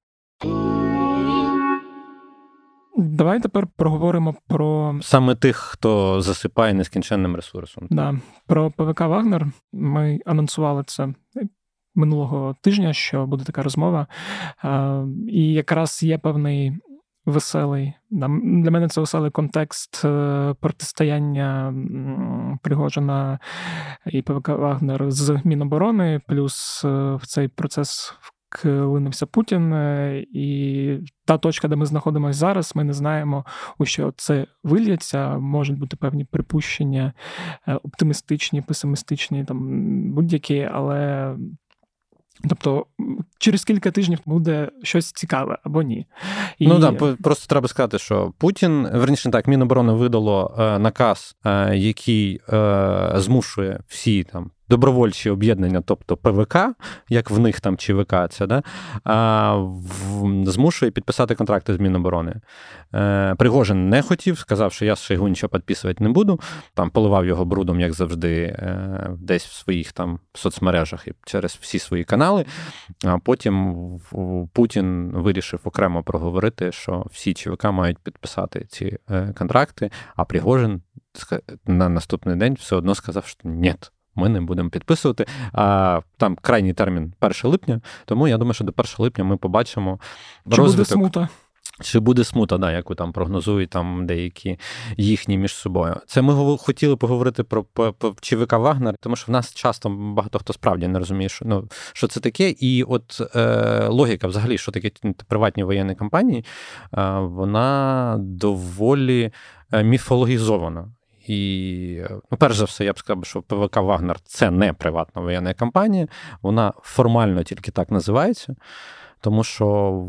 Давай тепер проговоримо про саме тих, хто засипає нескінченним ресурсом. Да, Про ПВК Вагнер. Ми анонсували це минулого тижня, що буде така розмова. І якраз є певний веселий. Для мене це веселий контекст е, протистояння Пригожина і ПВК Вагнер з Міноборони, плюс е, в цей процес вклинився Путін, е, і та точка, де ми знаходимося зараз, ми не знаємо, у що це вильється. Можуть бути певні припущення оптимістичні, песимістичні, там будь-які, але Тобто через кілька тижнів буде щось цікаве або ні. І... Ну так, просто треба сказати, що Путін, верніше так, Міноборони видало е, наказ, е, який е, змушує всі там добровольчі об'єднання, тобто ПВК, як в них там ЧВК, це да, змушує підписати контракти з Міноборони. Е, Пригожин не хотів, сказав, що я з Шойгу нічого підписувати не буду. Там поливав його брудом, як завжди, е, десь в своїх там соцмережах і через всі свої канали. А потім Путін вирішив окремо проговорити, що всі ЧВК мають підписати ці е, контракти, а Пригожин на наступний день все одно сказав, що ні ми не будемо підписувати. А там крайній термін 1 липня. Тому я думаю, що до 1 липня ми побачимо Чи розвиток. буде смута. Чи буде смута, да, яку там прогнозують там деякі їхні між собою. Це ми хотіли поговорити про ЧВК Вагнер, тому що в нас часто багато хто справді не розуміє, що ну, що це таке. І от е, логіка, взагалі, що таке приватні воєнні компанії, е, вона доволі е, міфологізована. І, ну, перш за все, я б сказав, що ПВК Вагнер це не приватна воєнна компанія, вона формально тільки так називається, тому що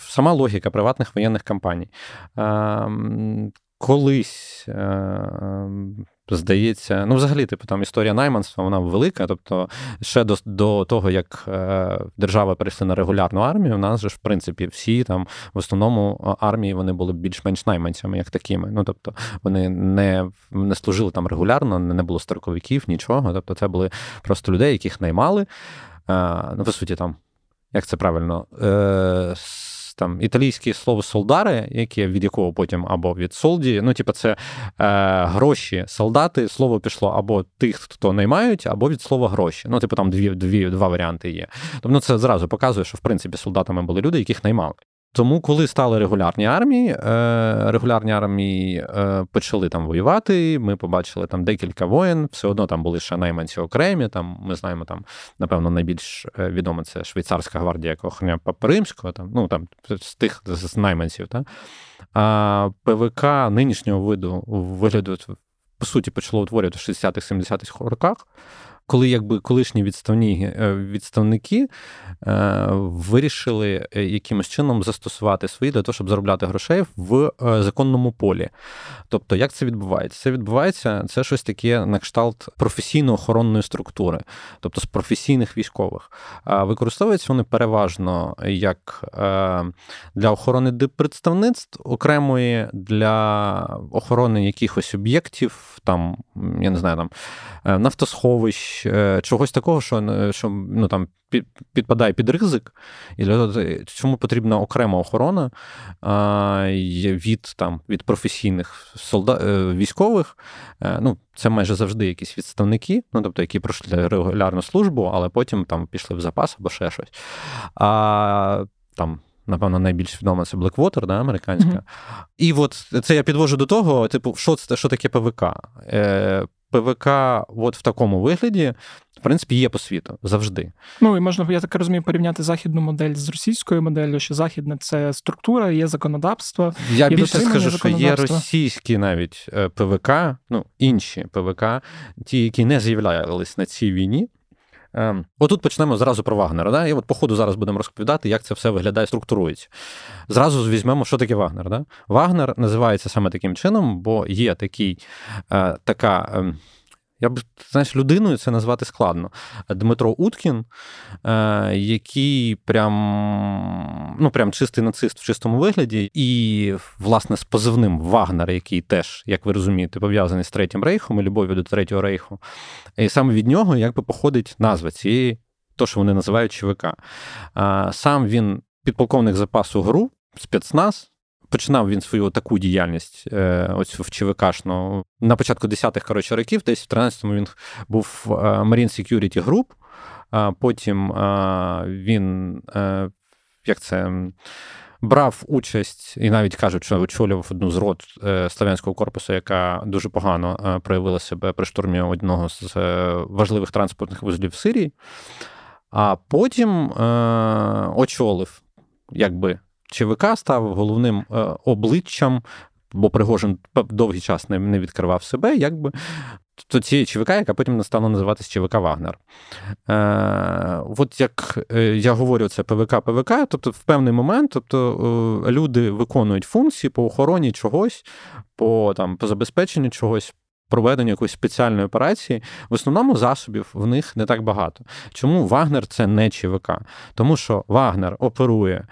сама логіка приватних воєнних компаній. Ем, колись ем, Здається, ну взагалі, типу, там історія найманства, вона велика. Тобто, ще до до того, як е, держава перейшла на регулярну армію, у нас же ж, в принципі, всі там в основному армії вони були більш-менш найманцями, як такими. Ну тобто, вони не не служили там регулярно, не було строковиків, нічого. Тобто, це були просто людей, яких наймали. Е, ну, по суті, там, як це правильно, е, там італійське слово солдари, яке від якого потім або від солді, ну, типу, це е, гроші, солдати, слово пішло або тих, хто наймають, або від слова гроші. Ну, типу, там дві, дві, два варіанти є. Тобто це зразу показує, що в принципі солдатами були люди, яких наймали. Тому, коли стали регулярні армії, е, регулярні армії е, почали там воювати. Ми побачили там декілька воєн. Все одно там були ще найманці окремі. Там ми знаємо, там напевно найбільш е, відомо це швейцарська гвардія охороня Папи Римського, там ну там з тих з найманців. Та? А ПВК нинішнього виду вигляду по суті почало утворювати в 60-х-70-х роках коли якби колишні відставні е, відставники е, вирішили е, якимось чином застосувати свої для того, щоб заробляти грошей в законному полі. Тобто, як це відбувається? Це відбувається це щось таке на кшталт професійно-охоронної структури, тобто з професійних військових. Використовуються вони переважно як для охорони представництв окремої для охорони якихось об'єктів, там я не знаю, там нафтосховищ. Е, чогось такого, що е, що ну, там підпадає під ризик, і чому потрібна окрема охорона від там, від професійних солдат, е, військових. Ну, Це майже завжди якісь відставники, ну, тобто, які пройшли регулярну службу, але потім там пішли в запас або ще щось. А там Напевно, найбільш відома це Blackwater, да, американська. Mm-hmm. І от це я підвожу до того, типу, що це що таке ПВК? Е, ПВК от в такому вигляді, в принципі, є по світу завжди. Ну і можна, я так розумію, порівняти західну модель з російською моделлю, що західна це структура, є законодавство. Я є більше скажу, що є російські навіть е, ПВК, ну інші ПВК, ті, які не з'являлись на цій війні. Ем, отут почнемо зразу про Вагнера. Да? І от по ходу зараз будемо розповідати, як це все виглядає, структурується. Зразу візьмемо, що таке Вагнер. Да? Вагнер називається саме таким чином, бо є такий, е, така. Е, я б знаєш, людиною це назвати складно. Дмитро Уткін, е, який прям ну, прям чистий нацист в чистому вигляді, і, власне, з позивним Вагнер, який теж, як ви розумієте, пов'язаний з Третім Рейхом і любов'ю до Третього Рейху. І саме від нього якби походить назва цієї, то, що вони називають ЧВК. Сам він підполковник запасу ГРУ, спецназ. Починав він свою таку діяльність е, ось в ЧВКшну на початку 10-х коротше, років, десь в 13-му він був е, Marine Security Group, а Потім він як це. Брав участь і навіть кажуть, що очолював одну з рот е, Слов'янського корпусу, яка дуже погано е, проявила себе при штурмі одного з е, важливих транспортних вузлів в Сирії, а потім очолив, якби ЧВК став головним обличчям, бо Пригожин довгий час не відкривав себе, якби то цієї ЧВК, яка потім стала називатися ЧВК Вагнер. Е, От як е, я говорю, це ПВК, ПВК, тобто в певний момент тобто, е, люди виконують функції по охороні чогось, по там, по забезпеченню чогось, проведенню якоїсь спеціальної операції, в основному засобів в них не так багато. Чому Вагнер це не ЧВК? Тому що Вагнер оперує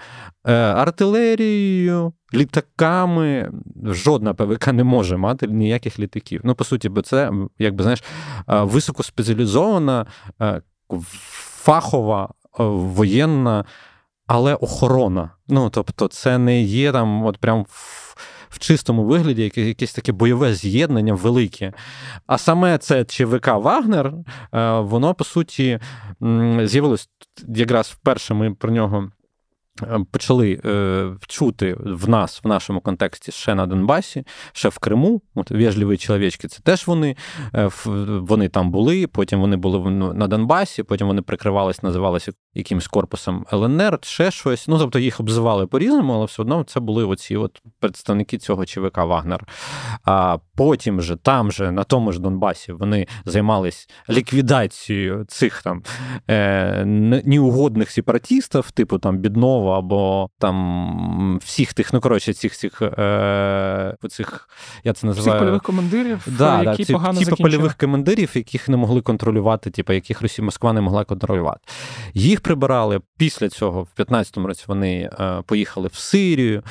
е, артилерією, літаками. Жодна ПВК не може мати ніяких літаків. Ну, по суті, бо це, якби знаєш, е, високоспеціалізована, е, фахова, воєнна. Але охорона. Ну, тобто, це не є там, от прям в чистому вигляді якесь таке бойове з'єднання велике. А саме це ЧВК Вагнер, е, воно по суті з'явилось якраз вперше ми про нього. Е, почали е, чути в нас, в нашому контексті ще на Донбасі, ще в Криму. От Вежливі чоловічки, це теж вони е, вони там були, потім вони були на Донбасі, потім вони прикривались, називалися якимось корпусом ЛНР, ще щось. Ну, тобто їх обзивали по-різному, але все одно це були оці от представники цього ЧВК Вагнер. А потім же там же, на тому ж Донбасі, вони займались ліквідацією цих там е, неугодних сепаратістів, типу там Біднова. Азову або там всіх тих, ну коротше, цих цих е, цих, я це називаю... Всіх польових командирів, да, які да, погано типу польових командирів, яких не могли контролювати, типу, яких Росія Москва не могла контролювати. Їх прибирали після цього, в 15-му році вони е, поїхали в Сирію,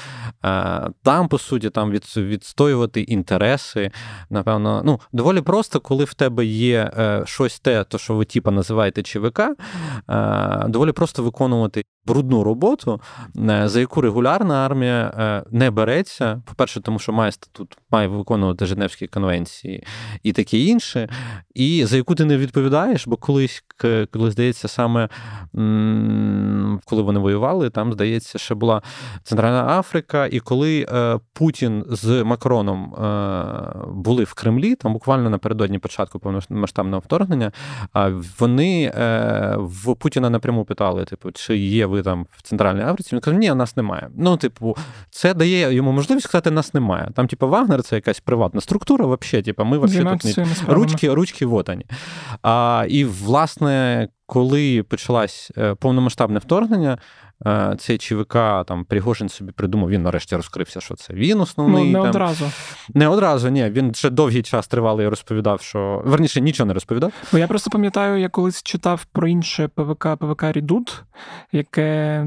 е, там, по суті, там від, відстоювати інтереси. Напевно, ну, доволі просто, коли в тебе є е, щось те, то що ви типу, називаєте ЧВК, е, доволі просто виконувати брудну роботу, е, за яку регулярна армія е, не береться. По-перше, тому що має статут, має виконувати Женевські конвенції і таке інше, і за яку ти не відповідаєш, бо колись, коли здається, саме коли вони воювали, там, здається, ще була Центральна Африка, і коли е, Путін з Макроном були в Кремлі, там буквально напередодні початку повномасштабного вторгнення, вони в Путіна напряму питали: типу, чи є ви там в Центральній Африці, він каже, ні, нас немає. Ну, типу, це дає йому можливість сказати, нас немає. Там, типу, Вагнер це якась приватна структура, вообще, типу, ми вообще тут не ручки, ручки вот ані. А, І, власне, коли почалось е, повномасштабне вторгнення, цей ЧВК там Пригожин собі придумав, він нарешті розкрився, що це він основний. Ну, Не там. одразу. Не одразу, ні. Він ще довгий час тривалий розповідав, що верніше нічого не розповідав. Бо я просто пам'ятаю, я колись читав про інше ПВК ПВК Рідут, яке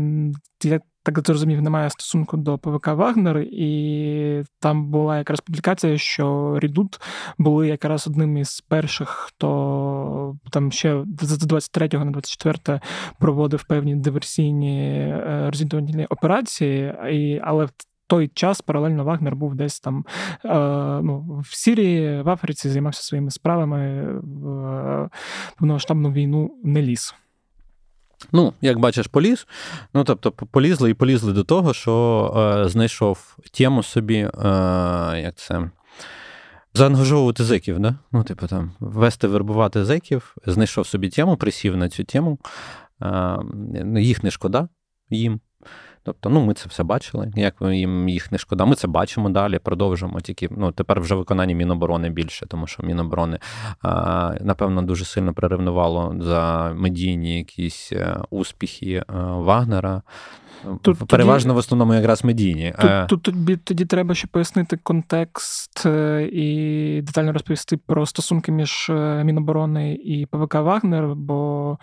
я так зрозумів, немає стосунку до ПВК Вагнер, і там була якраз публікація, що Рідут були якраз одним із перших, хто там ще з 23 на 24 проводив певні диверсійні е, розвідувальні операції, і, але в той час паралельно Вагнер був десь там е, ну, в Сірії, в Африці, займався своїми справами в е, повномасштабну війну не ліз. Ну, як бачиш, поліз. Ну, тобто, полізли і полізли до того, що е, знайшов тему собі, е, як це. Заангажовувати зеків, да? Ну, типу, там, вести, вербувати зеків, знайшов собі тему, присів на цю тему. Е, їх не шкода їм. Тобто, ну, ми це все бачили, як їм їх не шкода. Ми це бачимо далі, продовжуємо. Тільки ну, тепер вже виконання Міноборони більше, тому що Міноборони, напевно, дуже сильно приревнувало за медійні якісь е, успіхи е, Вагнера. Тут Переважно тоді, в основному якраз медійні. Тут, е. тут тобі тоді треба ще пояснити контекст е, і детально розповісти про стосунки між е, Міноборони і ПВК Вагнер, бо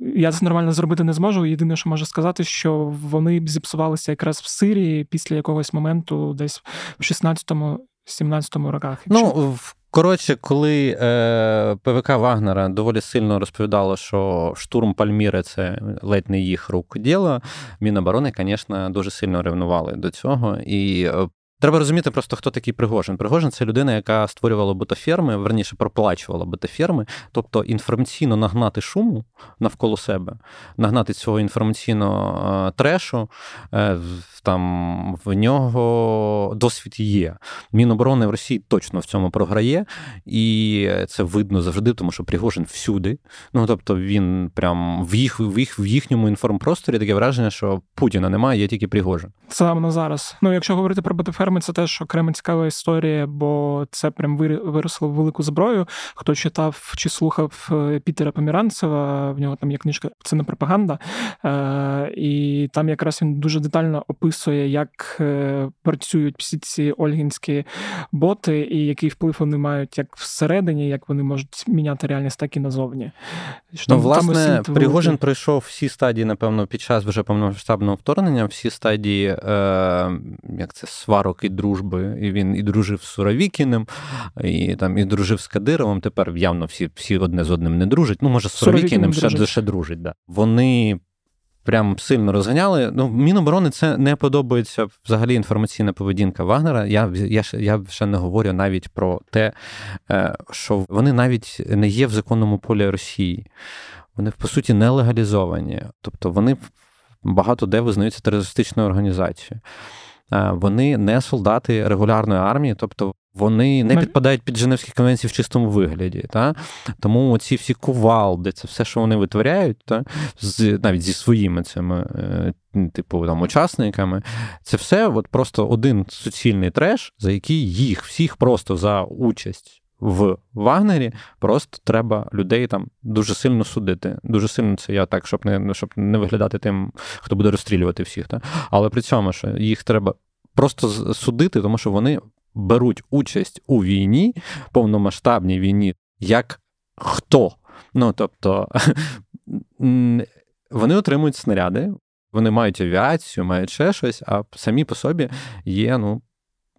я це нормально зробити не зможу. Єдине, що можу сказати, що вони зіпсувалися якраз в Сирії після якогось моменту, десь в 16-му 17-му роках. Ну, в Коротше, коли е, ПВК Вагнера доволі сильно розповідало, що штурм Пальміри це ледь не їх рук діло, Міноборони, звісно, дуже сильно ревнували до цього. І е, Треба розуміти просто, хто такий Пригожин. Пригожин це людина, яка створювала ботаферми, верніше проплачувала ботаферми, тобто інформаційно нагнати шуму навколо себе, нагнати цього інформаційного е, трешу. Е, там в нього досвід є. Міноборони в Росії точно в цьому програє, і це видно завжди, тому що Пригожин всюди. Ну тобто він прям в їх в їх в їхньому інформпросторі таке враження, що Путіна немає, є тільки Пригожин. Саме на зараз. Ну якщо говорити про ботаферми, це теж окрема цікава історія, бо це прям виросло в велику зброю. Хто читав чи слухав е, Пітера Поміранцева, в нього там є книжка Це не пропаганда. Е, І там якраз він дуже детально описує, як е, працюють всі ці ольгінські боти, і який вплив вони мають як всередині, як вони можуть міняти реальність, так і назовні. Що, ну, власне, Пригожин пройшов всі стадії, напевно, під час вже повномасштабного вторгнення, всі стадії, е, як це сварок і дружби. І він і дружив з Суровікіним, і там і дружив з Кадировим. Тепер явно всі всі одне з одним не дружать. Ну, може, з Суровікіним ще, ще дружить. Да. Вони. Прям сильно розганяли. Ну, Міноборони це не подобається взагалі інформаційна поведінка Вагнера. Я я, я ще не говорю навіть про те, е, що вони навіть не є в законному полі Росії. Вони, по суті, не легалізовані. Тобто вони багато де визнаються терористичною організацією. Е, вони не солдати регулярної армії, тобто вони не підпадають під Женевські конвенції в чистому вигляді. Та? Тому ці всі кувалди, це все, що вони витворяють, та? З, навіть зі своїми цими, е, типу, там, учасниками, це все от просто один суцільний треш, за який їх всіх просто за участь. В Вагнері просто треба людей там дуже сильно судити. Дуже сильно це я так, щоб не щоб не виглядати тим, хто буде розстрілювати всіх. Та? Але при цьому що їх треба просто судити, тому що вони беруть участь у війні, повномасштабній війні, як хто. Ну тобто <laughs> вони отримують снаряди, вони мають авіацію, мають ще щось, а самі по собі є, ну.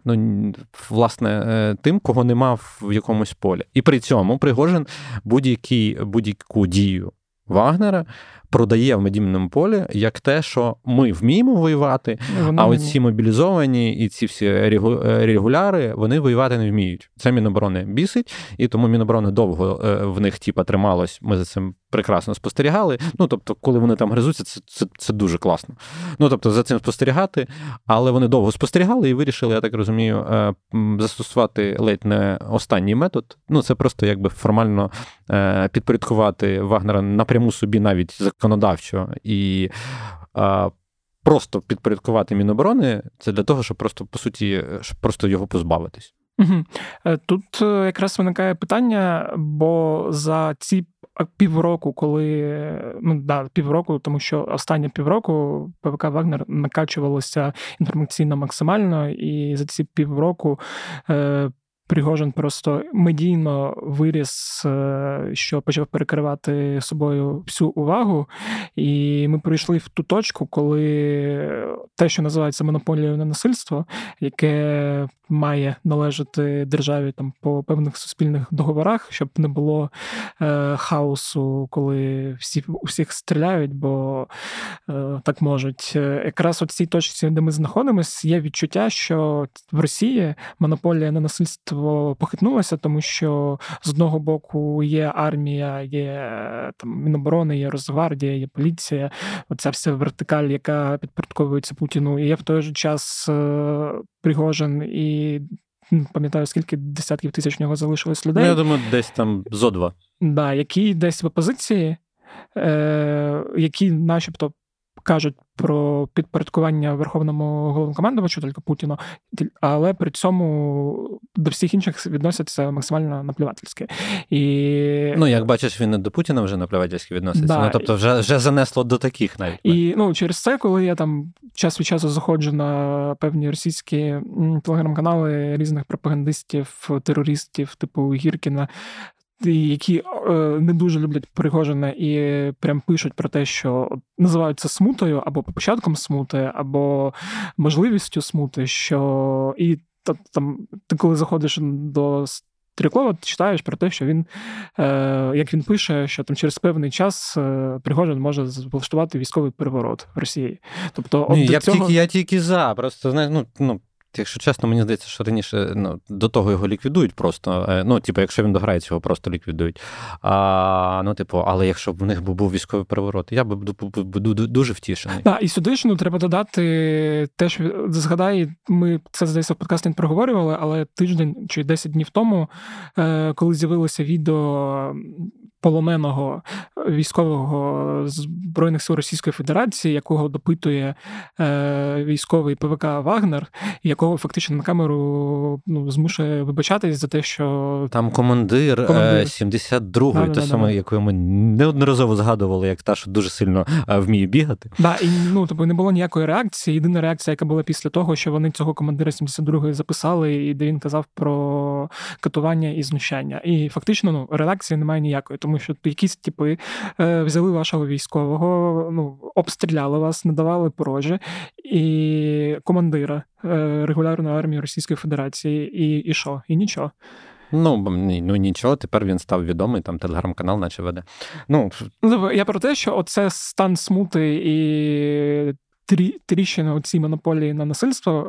Ну, власне, е, тим, кого нема в якомусь полі. І при цьому Пригожин будь-які, будь-яку дію Вагнера продає в медійному полі як те, що ми вміємо воювати, Воно а оці мобілізовані і ці всі регуляри вони воювати не вміють. Це Міноборони бісить, і тому Міноборони довго е, в них типа трималось. Ми за цим прекрасно спостерігали. Ну тобто, коли вони там гризуться, це це, це дуже класно. Ну тобто, за цим спостерігати, але вони довго спостерігали і вирішили, я так розумію, е, застосувати ледь не останній метод. Ну це просто якби формально е, підпорядкувати Вагнера напряму собі навіть законодавчо і. Просто підпорядкувати Міноборони це для того, щоб просто по суті щоб просто його позбавитись. Угу. Тут якраз виникає питання, бо за ці півроку, коли ну да, півроку, тому що останні півроку ПВК Вагнер накачувалося інформаційно максимально, і за ці півроку е, Пригожин просто медійно виріс, е, що почав перекривати собою всю увагу. І ми прийшли в ту точку, коли те, що називається монополією на насильство, яке має належати державі там по певних суспільних договорах, щоб не було е, хаосу, коли всі усіх стріляють, бо е, так можуть. Е, якраз у цій точці, де ми знаходимося, є відчуття, що в Росії монополія на насильство похитнулася, тому що з одного боку є армія, є там Міноборони, є Росгвардія, є поліція. Оця вся вертикаль, яка підпорядковується Путіну, і є в той же час е, Пригожин і. Пам'ятаю, скільки десятків тисяч в нього залишилось людей. Ну, Я думаю, десь там зо два. Да, які десь в опозиції, е, які начебто кажуть про підпорядкування верховному головнокомандувачу, тільки Путіну, але при цьому до всіх інших відносяться максимально наплівательськи. І... Ну, як бачиш, він не до Путіна вже наплівательськи відноситься. Да. Ну, тобто, вже вже занесло до таких навіть. І ну, через це, коли я там час від часу заходжу на певні російські телеграм-канали різних пропагандистів, терористів, типу Гіркіна, які е, не дуже люблять Пригожина і прям пишуть про те, що називають це смутою або початком смути, або можливістю смути, що і там ти коли заходиш до Тріклова, ти читаєш про те, що він, е, як він пише, що там через певний час е, Пригожин може влаштувати військовий переворот в Росії. Тобто, Ні, я цього... тільки я тільки за. Просто знаєш, ну ну Якщо чесно, мені здається, що раніше ну, до того його ліквідують просто. Е, ну, типу, якщо він дограється, його просто ліквідують. А, Ну, типу, але якщо б в них був військовий переворот, я б буду дуже втішений. Так, і сюди ж ну, треба додати те, що згадай, ми це здається в подкасті не проговорювали, але тиждень чи 10 днів тому, е, коли з'явилося відео полоненого військового збройних сил Російської Федерації, якого допитує е, військовий ПВК Вагнер, якого фактично на камеру ну, змушує вибачатись за те, що там командир, командир. 72-ї, да, те да, саме, да. якою ми неодноразово згадували, як та, що дуже сильно е, вміє бігати. Да, і ну тобто не було ніякої реакції. Єдина реакція, яка була після того, що вони цього командира 72-ї записали, і де він казав про катування і знущання. І фактично ну реакції немає ніякої, тому що якісь типи е, взяли вашого військового, ну обстріляли вас, надавали порожі і командира е, регулярної армії Російської Федерації, і і що? І нічого. Ну ну нічого, тепер він став відомий, там телеграм-канал, наче веде. Ну, ну я про те, що оце стан смути і тріщина у цій монополії на насильство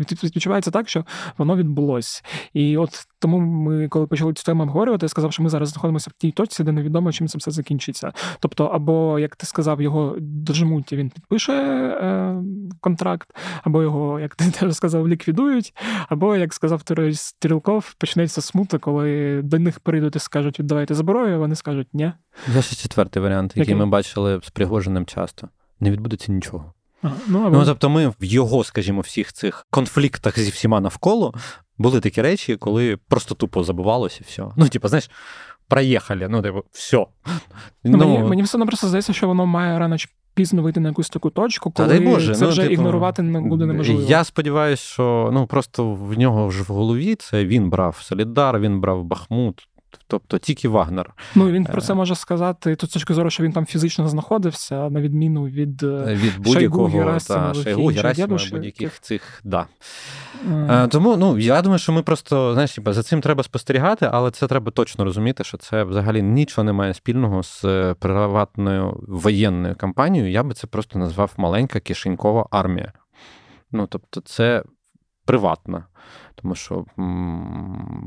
е, відчувається так, що воно відбулось. І от тому ми, коли почали цю тему обговорювати, я сказав, що ми зараз знаходимося в тій точці, де невідомо, чим це все закінчиться. Тобто, або, як ти сказав, його дожмуть, і він підпише е, контракт, або його, як ти <laughs> теж сказав, ліквідують, або, як сказав Стрілков, почнеться смута, коли до них прийдуть і скажуть, віддавайте зброю, вони скажуть ні. Є ще четвертий варіант, який, який ми бачили з Пригожиним часто. Не відбудеться нічого. Ну, або... ну, тобто, ми в його, скажімо, всіх цих конфліктах зі всіма навколо були такі речі, коли просто тупо забувалося і все. Ну, типу, знаєш, проїхали, ну, типу, все. Ну, ну, Мені мені все одно просто здається, що воно має рано чи пізно вийти на якусь таку точку, коли Та, Боже, це ну, вже типу, ігнорувати не буде неможливо. Я сподіваюся, що ну просто в нього ж в голові це він брав Солідар, він брав Бахмут. Тобто тільки Вагнер. Ну він про це е. може сказати тут з точки зору, що він там фізично знаходився, на відміну від е, від будь-якого та, Шойгу, Герасимова, будь-яких цих. Да. Mm. Тому ну, я думаю, що ми просто знаєш, за цим треба спостерігати, але це треба точно розуміти, що це взагалі нічого не має спільного з приватною воєнною кампанією. Я би це просто назвав маленька кишенькова армія. Ну, тобто, це приватна тому що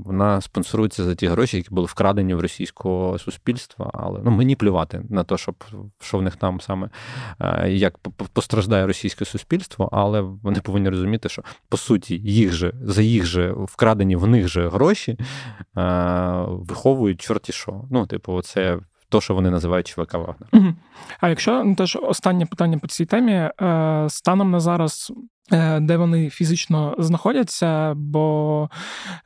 вона спонсорується за ті гроші, які були вкрадені в російського суспільства. Але ну, мені плювати на те, щоб що в них там саме е, як постраждає російське суспільство, але вони повинні розуміти, що по суті їх же за їх же вкрадені в них же гроші е, виховують чорті що. Ну, типу, це. То, що вони називають ЧВК Вагнер. А якщо ну, теж останнє питання по цій темі, е, станом на зараз де вони фізично знаходяться, бо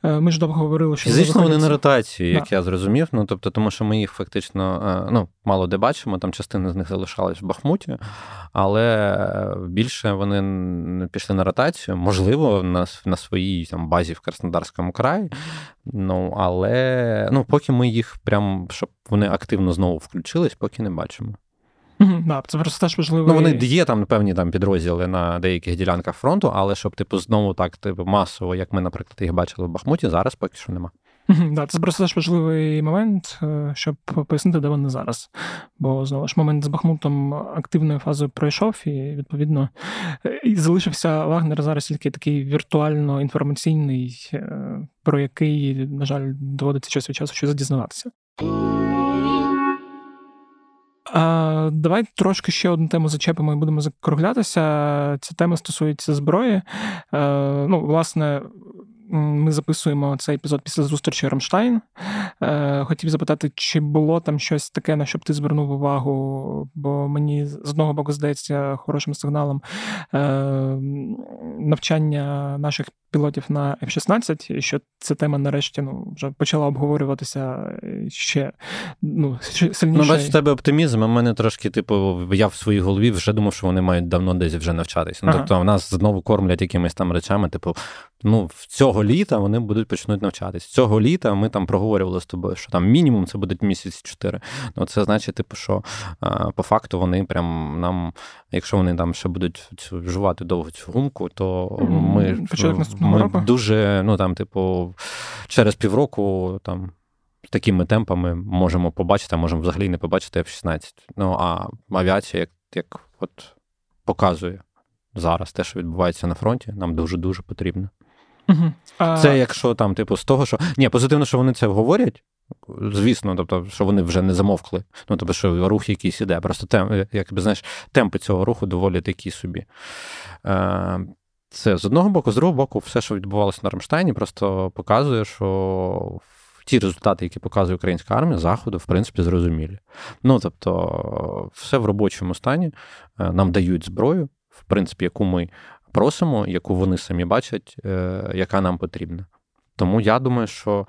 е, ми ж довго говорили, що фізично вони на ротації, як да. я зрозумів. Ну тобто, тому що ми їх фактично е, ну, мало де бачимо, там частина з них залишалась в Бахмуті, але більше вони пішли на ротацію, можливо, на на своїй там базі в Краснодарському краї. Ну але ну, поки ми їх прям щоб вони активно знову включились, поки не бачимо. Да, це просто теж важливо. Ну, вони є там певні там підрозділи на деяких ділянках фронту, але щоб типу знову так типу масово, як ми, наприклад, їх бачили в Бахмуті, зараз поки що нема. Да, це просто теж важливий момент, е, щоб пояснити, де вони зараз. Бо знову ж момент з Бахмутом активною фазою пройшов, і відповідно е, і залишився Вагнер зараз тільки такий віртуально інформаційний, е, про який, на жаль, доводиться час від часу щось дізнаватися. Давай трошки ще одну тему зачепимо і будемо закруглятися. Ця тема стосується зброї. Е, ну, власне, ми записуємо цей епізод після зустрічі Рамштайн. Е, хотів запитати, чи було там щось таке, на що б ти звернув увагу, бо мені з одного боку здається хорошим сигналом е, навчання наших пілотів на F-16, і що ця тема нарешті ну, вже почала обговорюватися ще ну, сильніше. Ну, бачиш, в тебе оптимізм, а в мене трошки, типу, я в своїй голові вже думав, що вони мають давно десь вже навчатися. Ну, ага. Тобто, в нас знову кормлять якимись там речами, типу, ну, цього літа вони будуть почнуть навчатись. Цього літа ми там проговорювали з тобою, що там мінімум це будуть місяці чотири. Ну, це значить, типу, що по факту вони прям нам, якщо вони там ще будуть цю жувати довго цю гумку, то ми, ми дуже, ну там, типу, через півроку там. Такими темпами можемо побачити, а можемо взагалі не побачити F-16. Ну, а авіація, як як от показує зараз те, що відбувається на фронті, нам дуже дуже потрібно. Угу. Це якщо там, типу, з того, що ні, позитивно, що вони це говорять. Звісно, тобто, що вони вже не замовкли. Ну, тобто, що рух якийсь іде. Просто тем, якби знаєш, темпи цього руху доволі такі собі. Е, це з одного боку, з другого боку, все, що відбувалося на Рамштайні, просто показує, що ті результати, які показує українська армія, заходу, в принципі, зрозумілі. Ну, тобто, все в робочому стані, е, нам дають зброю, в принципі, яку ми просимо, яку вони самі бачать, е, яка нам потрібна. Тому я думаю, що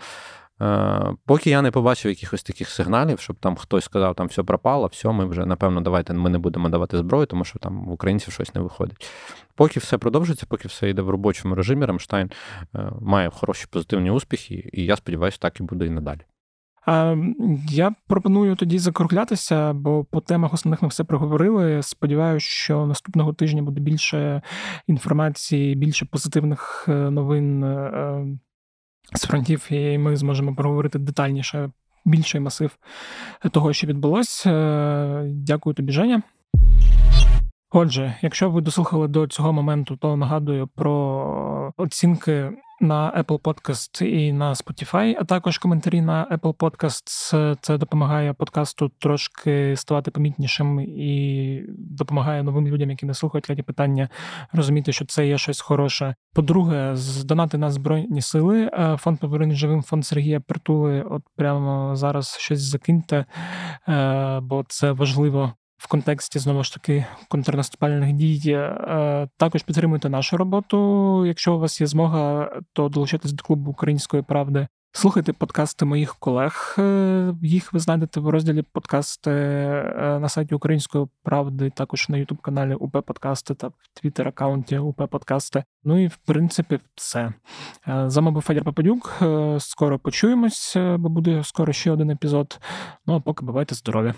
Е, поки я не побачив якихось таких сигналів, щоб там хтось сказав, там все пропало, все, ми вже, напевно, давайте ми не будемо давати зброю, тому що там в українців щось не виходить. Поки все продовжиться, поки все йде в робочому режимі, Рамштайн е, має хороші позитивні успіхи, і я сподіваюся, так і буде і надалі. Я пропоную тоді закруглятися, бо по темах основних ми все проговорили. Сподіваюся, що наступного тижня буде більше інформації, більше позитивних е, новин з фронтів, і ми зможемо проговорити детальніше більший масив того, що відбулося. Е, дякую тобі, Женя. Отже, якщо ви дослухали до цього моменту, то нагадую про оцінки на Apple Podcast і на Spotify, а також коментарі на Apple Podcast. Це допомагає подкасту трошки ставати помітнішим і допомагає новим людям, які не слухають ляді питання, розуміти, що це є щось хороше. По-друге, здонати на збройні сили. Е, фонд «Повернення живим, фонд Сергія Притули. От прямо зараз щось закиньте, е, бо це важливо в контексті знову ж таки контрнаступальних дій. Е, також підтримуйте нашу роботу. Якщо у вас є змога, то долучайтесь до клубу української правди. Слухайте подкасти моїх колег. Е, їх ви знайдете в розділі подкасти е, на сайті Української правди, також на Ютуб каналі УП Подкасти та в Твіттер аккаунті УП Подкасти. Ну і в принципі, все. З вами був Федір Попадюк. Скоро почуємось, бо буде скоро ще один епізод. Ну а поки бувайте здорові.